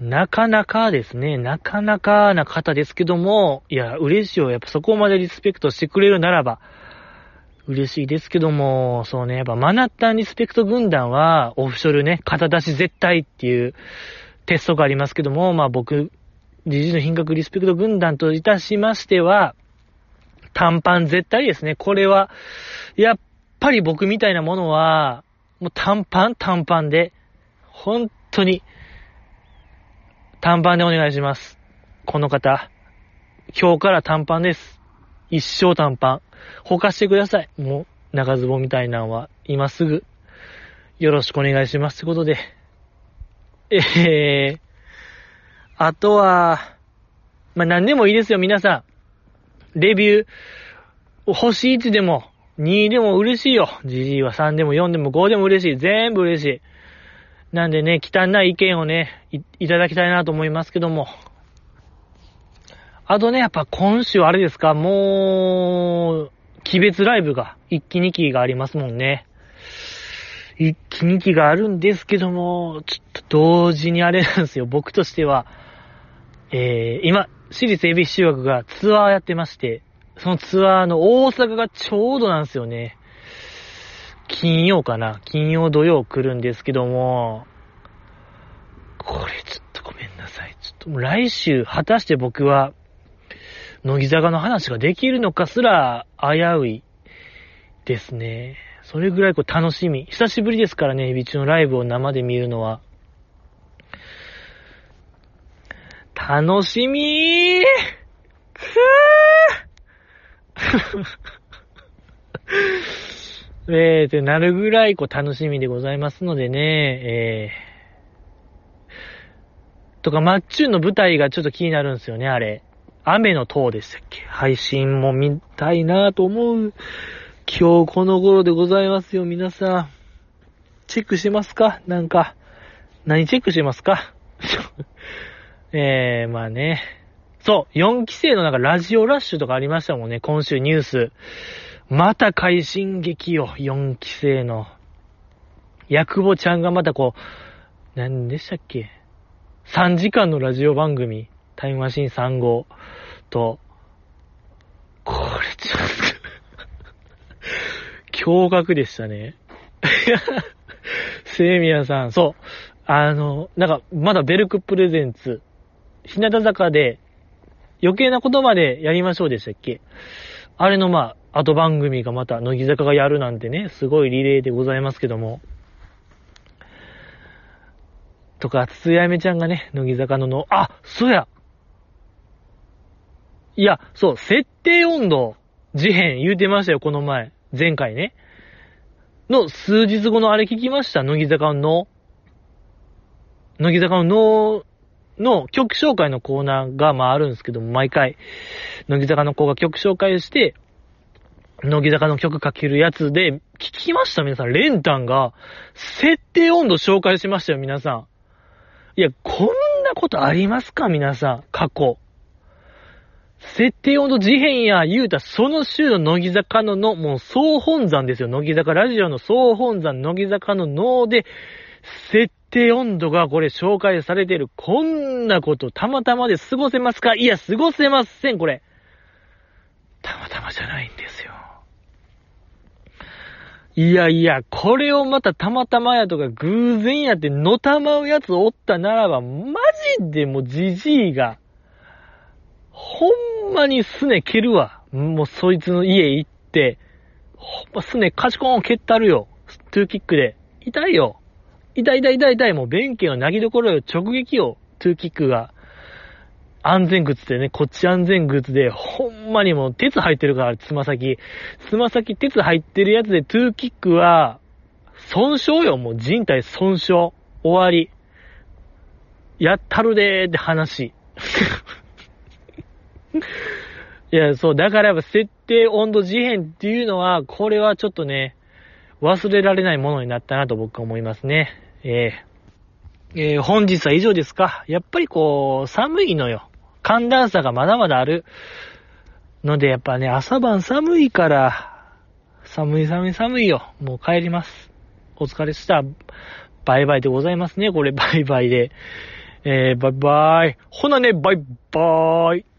なかなかですね、なかなかな方ですけども、いや、嬉しいよ。やっぱそこまでリスペクトしてくれるならば、嬉しいですけども、そうね、やっぱマナッタンリスペクト軍団は、オフショルね、肩出し絶対っていうテストがありますけども、まあ僕、ジジの品格リスペクト軍団といたしましては、短パン絶対ですね。これは、やっぱり僕みたいなものは、もう短パン短パンで、本当に、短パンでお願いします。この方、今日から短パンです。一生短パン。ほかしてください。もう、長ズボみたいなのは、今すぐ、よろしくお願いします。ってことで。えー、あとは、まあ、何でもいいですよ、皆さん。レビュー、星1でも、2でも嬉しいよ。GG は3でも4でも5でも嬉しい。全部嬉しい。なんでね、汚い意見をねい、いただきたいなと思いますけども。あとね、やっぱ今週あれですか、もう、鬼別ライブが、1期2期がありますもんね。1期2期があるんですけども、ちょっと同時にあれなんですよ、僕としては。えー、今、私立恵比寿中学がツアーやってまして、そのツアーの大阪がちょうどなんですよね。金曜かな？金曜土曜来るんですけども、これちょっとごめんなさい。ちょっともう来週、果たして僕は、乃木坂の話ができるのかすら危ういですね。それぐらいこう楽しみ。久しぶりですからね、エビチのライブを生で見るのは。楽しみーくー <laughs> えー、ってなるぐらいこう楽しみでございますのでね、えー、とか、マッチュンの舞台がちょっと気になるんですよね、あれ。雨の塔でしたっけ？配信も見たいなと思う。今日この頃でございますよ、皆さん。チェックしてますか？なんか。何チェックしてますか？<laughs> えー、まあね。そう、4期生のなんかラジオラッシュとかありましたもんね、今週ニュース。また快進撃よ、4期生の。ヤクボちゃんがまたこう、何でしたっけ？?3 時間のラジオ番組、タイムマシン3号と、これちょっと驚愕でしたね。セイミヤさん、そう。あの、なんか、まだベルクプレゼンツ、日向坂で、余計なことまでやりましょうでしたっけ？あれのまあ、後番組がまた、乃木坂がやるなんてね、すごいリレーでございますけども。とか、つつやめちゃんがね、乃木坂のの、あ、そうやいや、そう、設定温度、事変言うてましたよ、この前。前回ね。の数日後のあれ聞きました？乃木坂の。乃木坂のの曲紹介のコーナーがまああるんですけども、毎回、乃木坂の子が曲紹介して、乃木坂の曲かけるやつで、聞きました？皆さん。レンタンが、設定温度紹介しましたよ、皆さん。いや、こんなことありますか？皆さん。過去。設定温度事変や言うたその週の乃木坂のの、もう総本山ですよ。乃木坂ラジオの総本山、乃木坂の脳で、設定温度がこれ紹介されてる。こんなことたまたまで過ごせますか？いや、過ごせません、これ。たまたまじゃないんですよ。いやいや、これをまたたまたまやとか偶然やってのたまうやつおったならば、マジでもうじじいが、ほんまにすね蹴るわ。もうそいつの家行って、ほんますねカチコン蹴ったるよ。トゥーキックで。痛いよ。痛い痛い痛い痛い。もう弁慶のなぎどころよ。直撃よ。トゥーキックが。安全靴でね、こっち安全靴で、ほんまにもう鉄入ってるから、つま先。つま先鉄入ってるやつで、トゥーキックは、損傷よ、もう人体損傷。終わり。<laughs> やったるでーって話。<laughs> いや、そう、だからやっぱ設定温度事変っていうのは、これはちょっとね、忘れられないものになったなと僕は思いますね。えー、えー、本日は以上ですか？やっぱりこう、寒いのよ。寒暖差がまだまだある。ので、やっぱね、朝晩寒いから、寒い寒い寒いよ。もう帰ります。お疲れした。バイバイでございますね。これ、バイバイで。えー、バイバイ。ほなね、バイバーイ。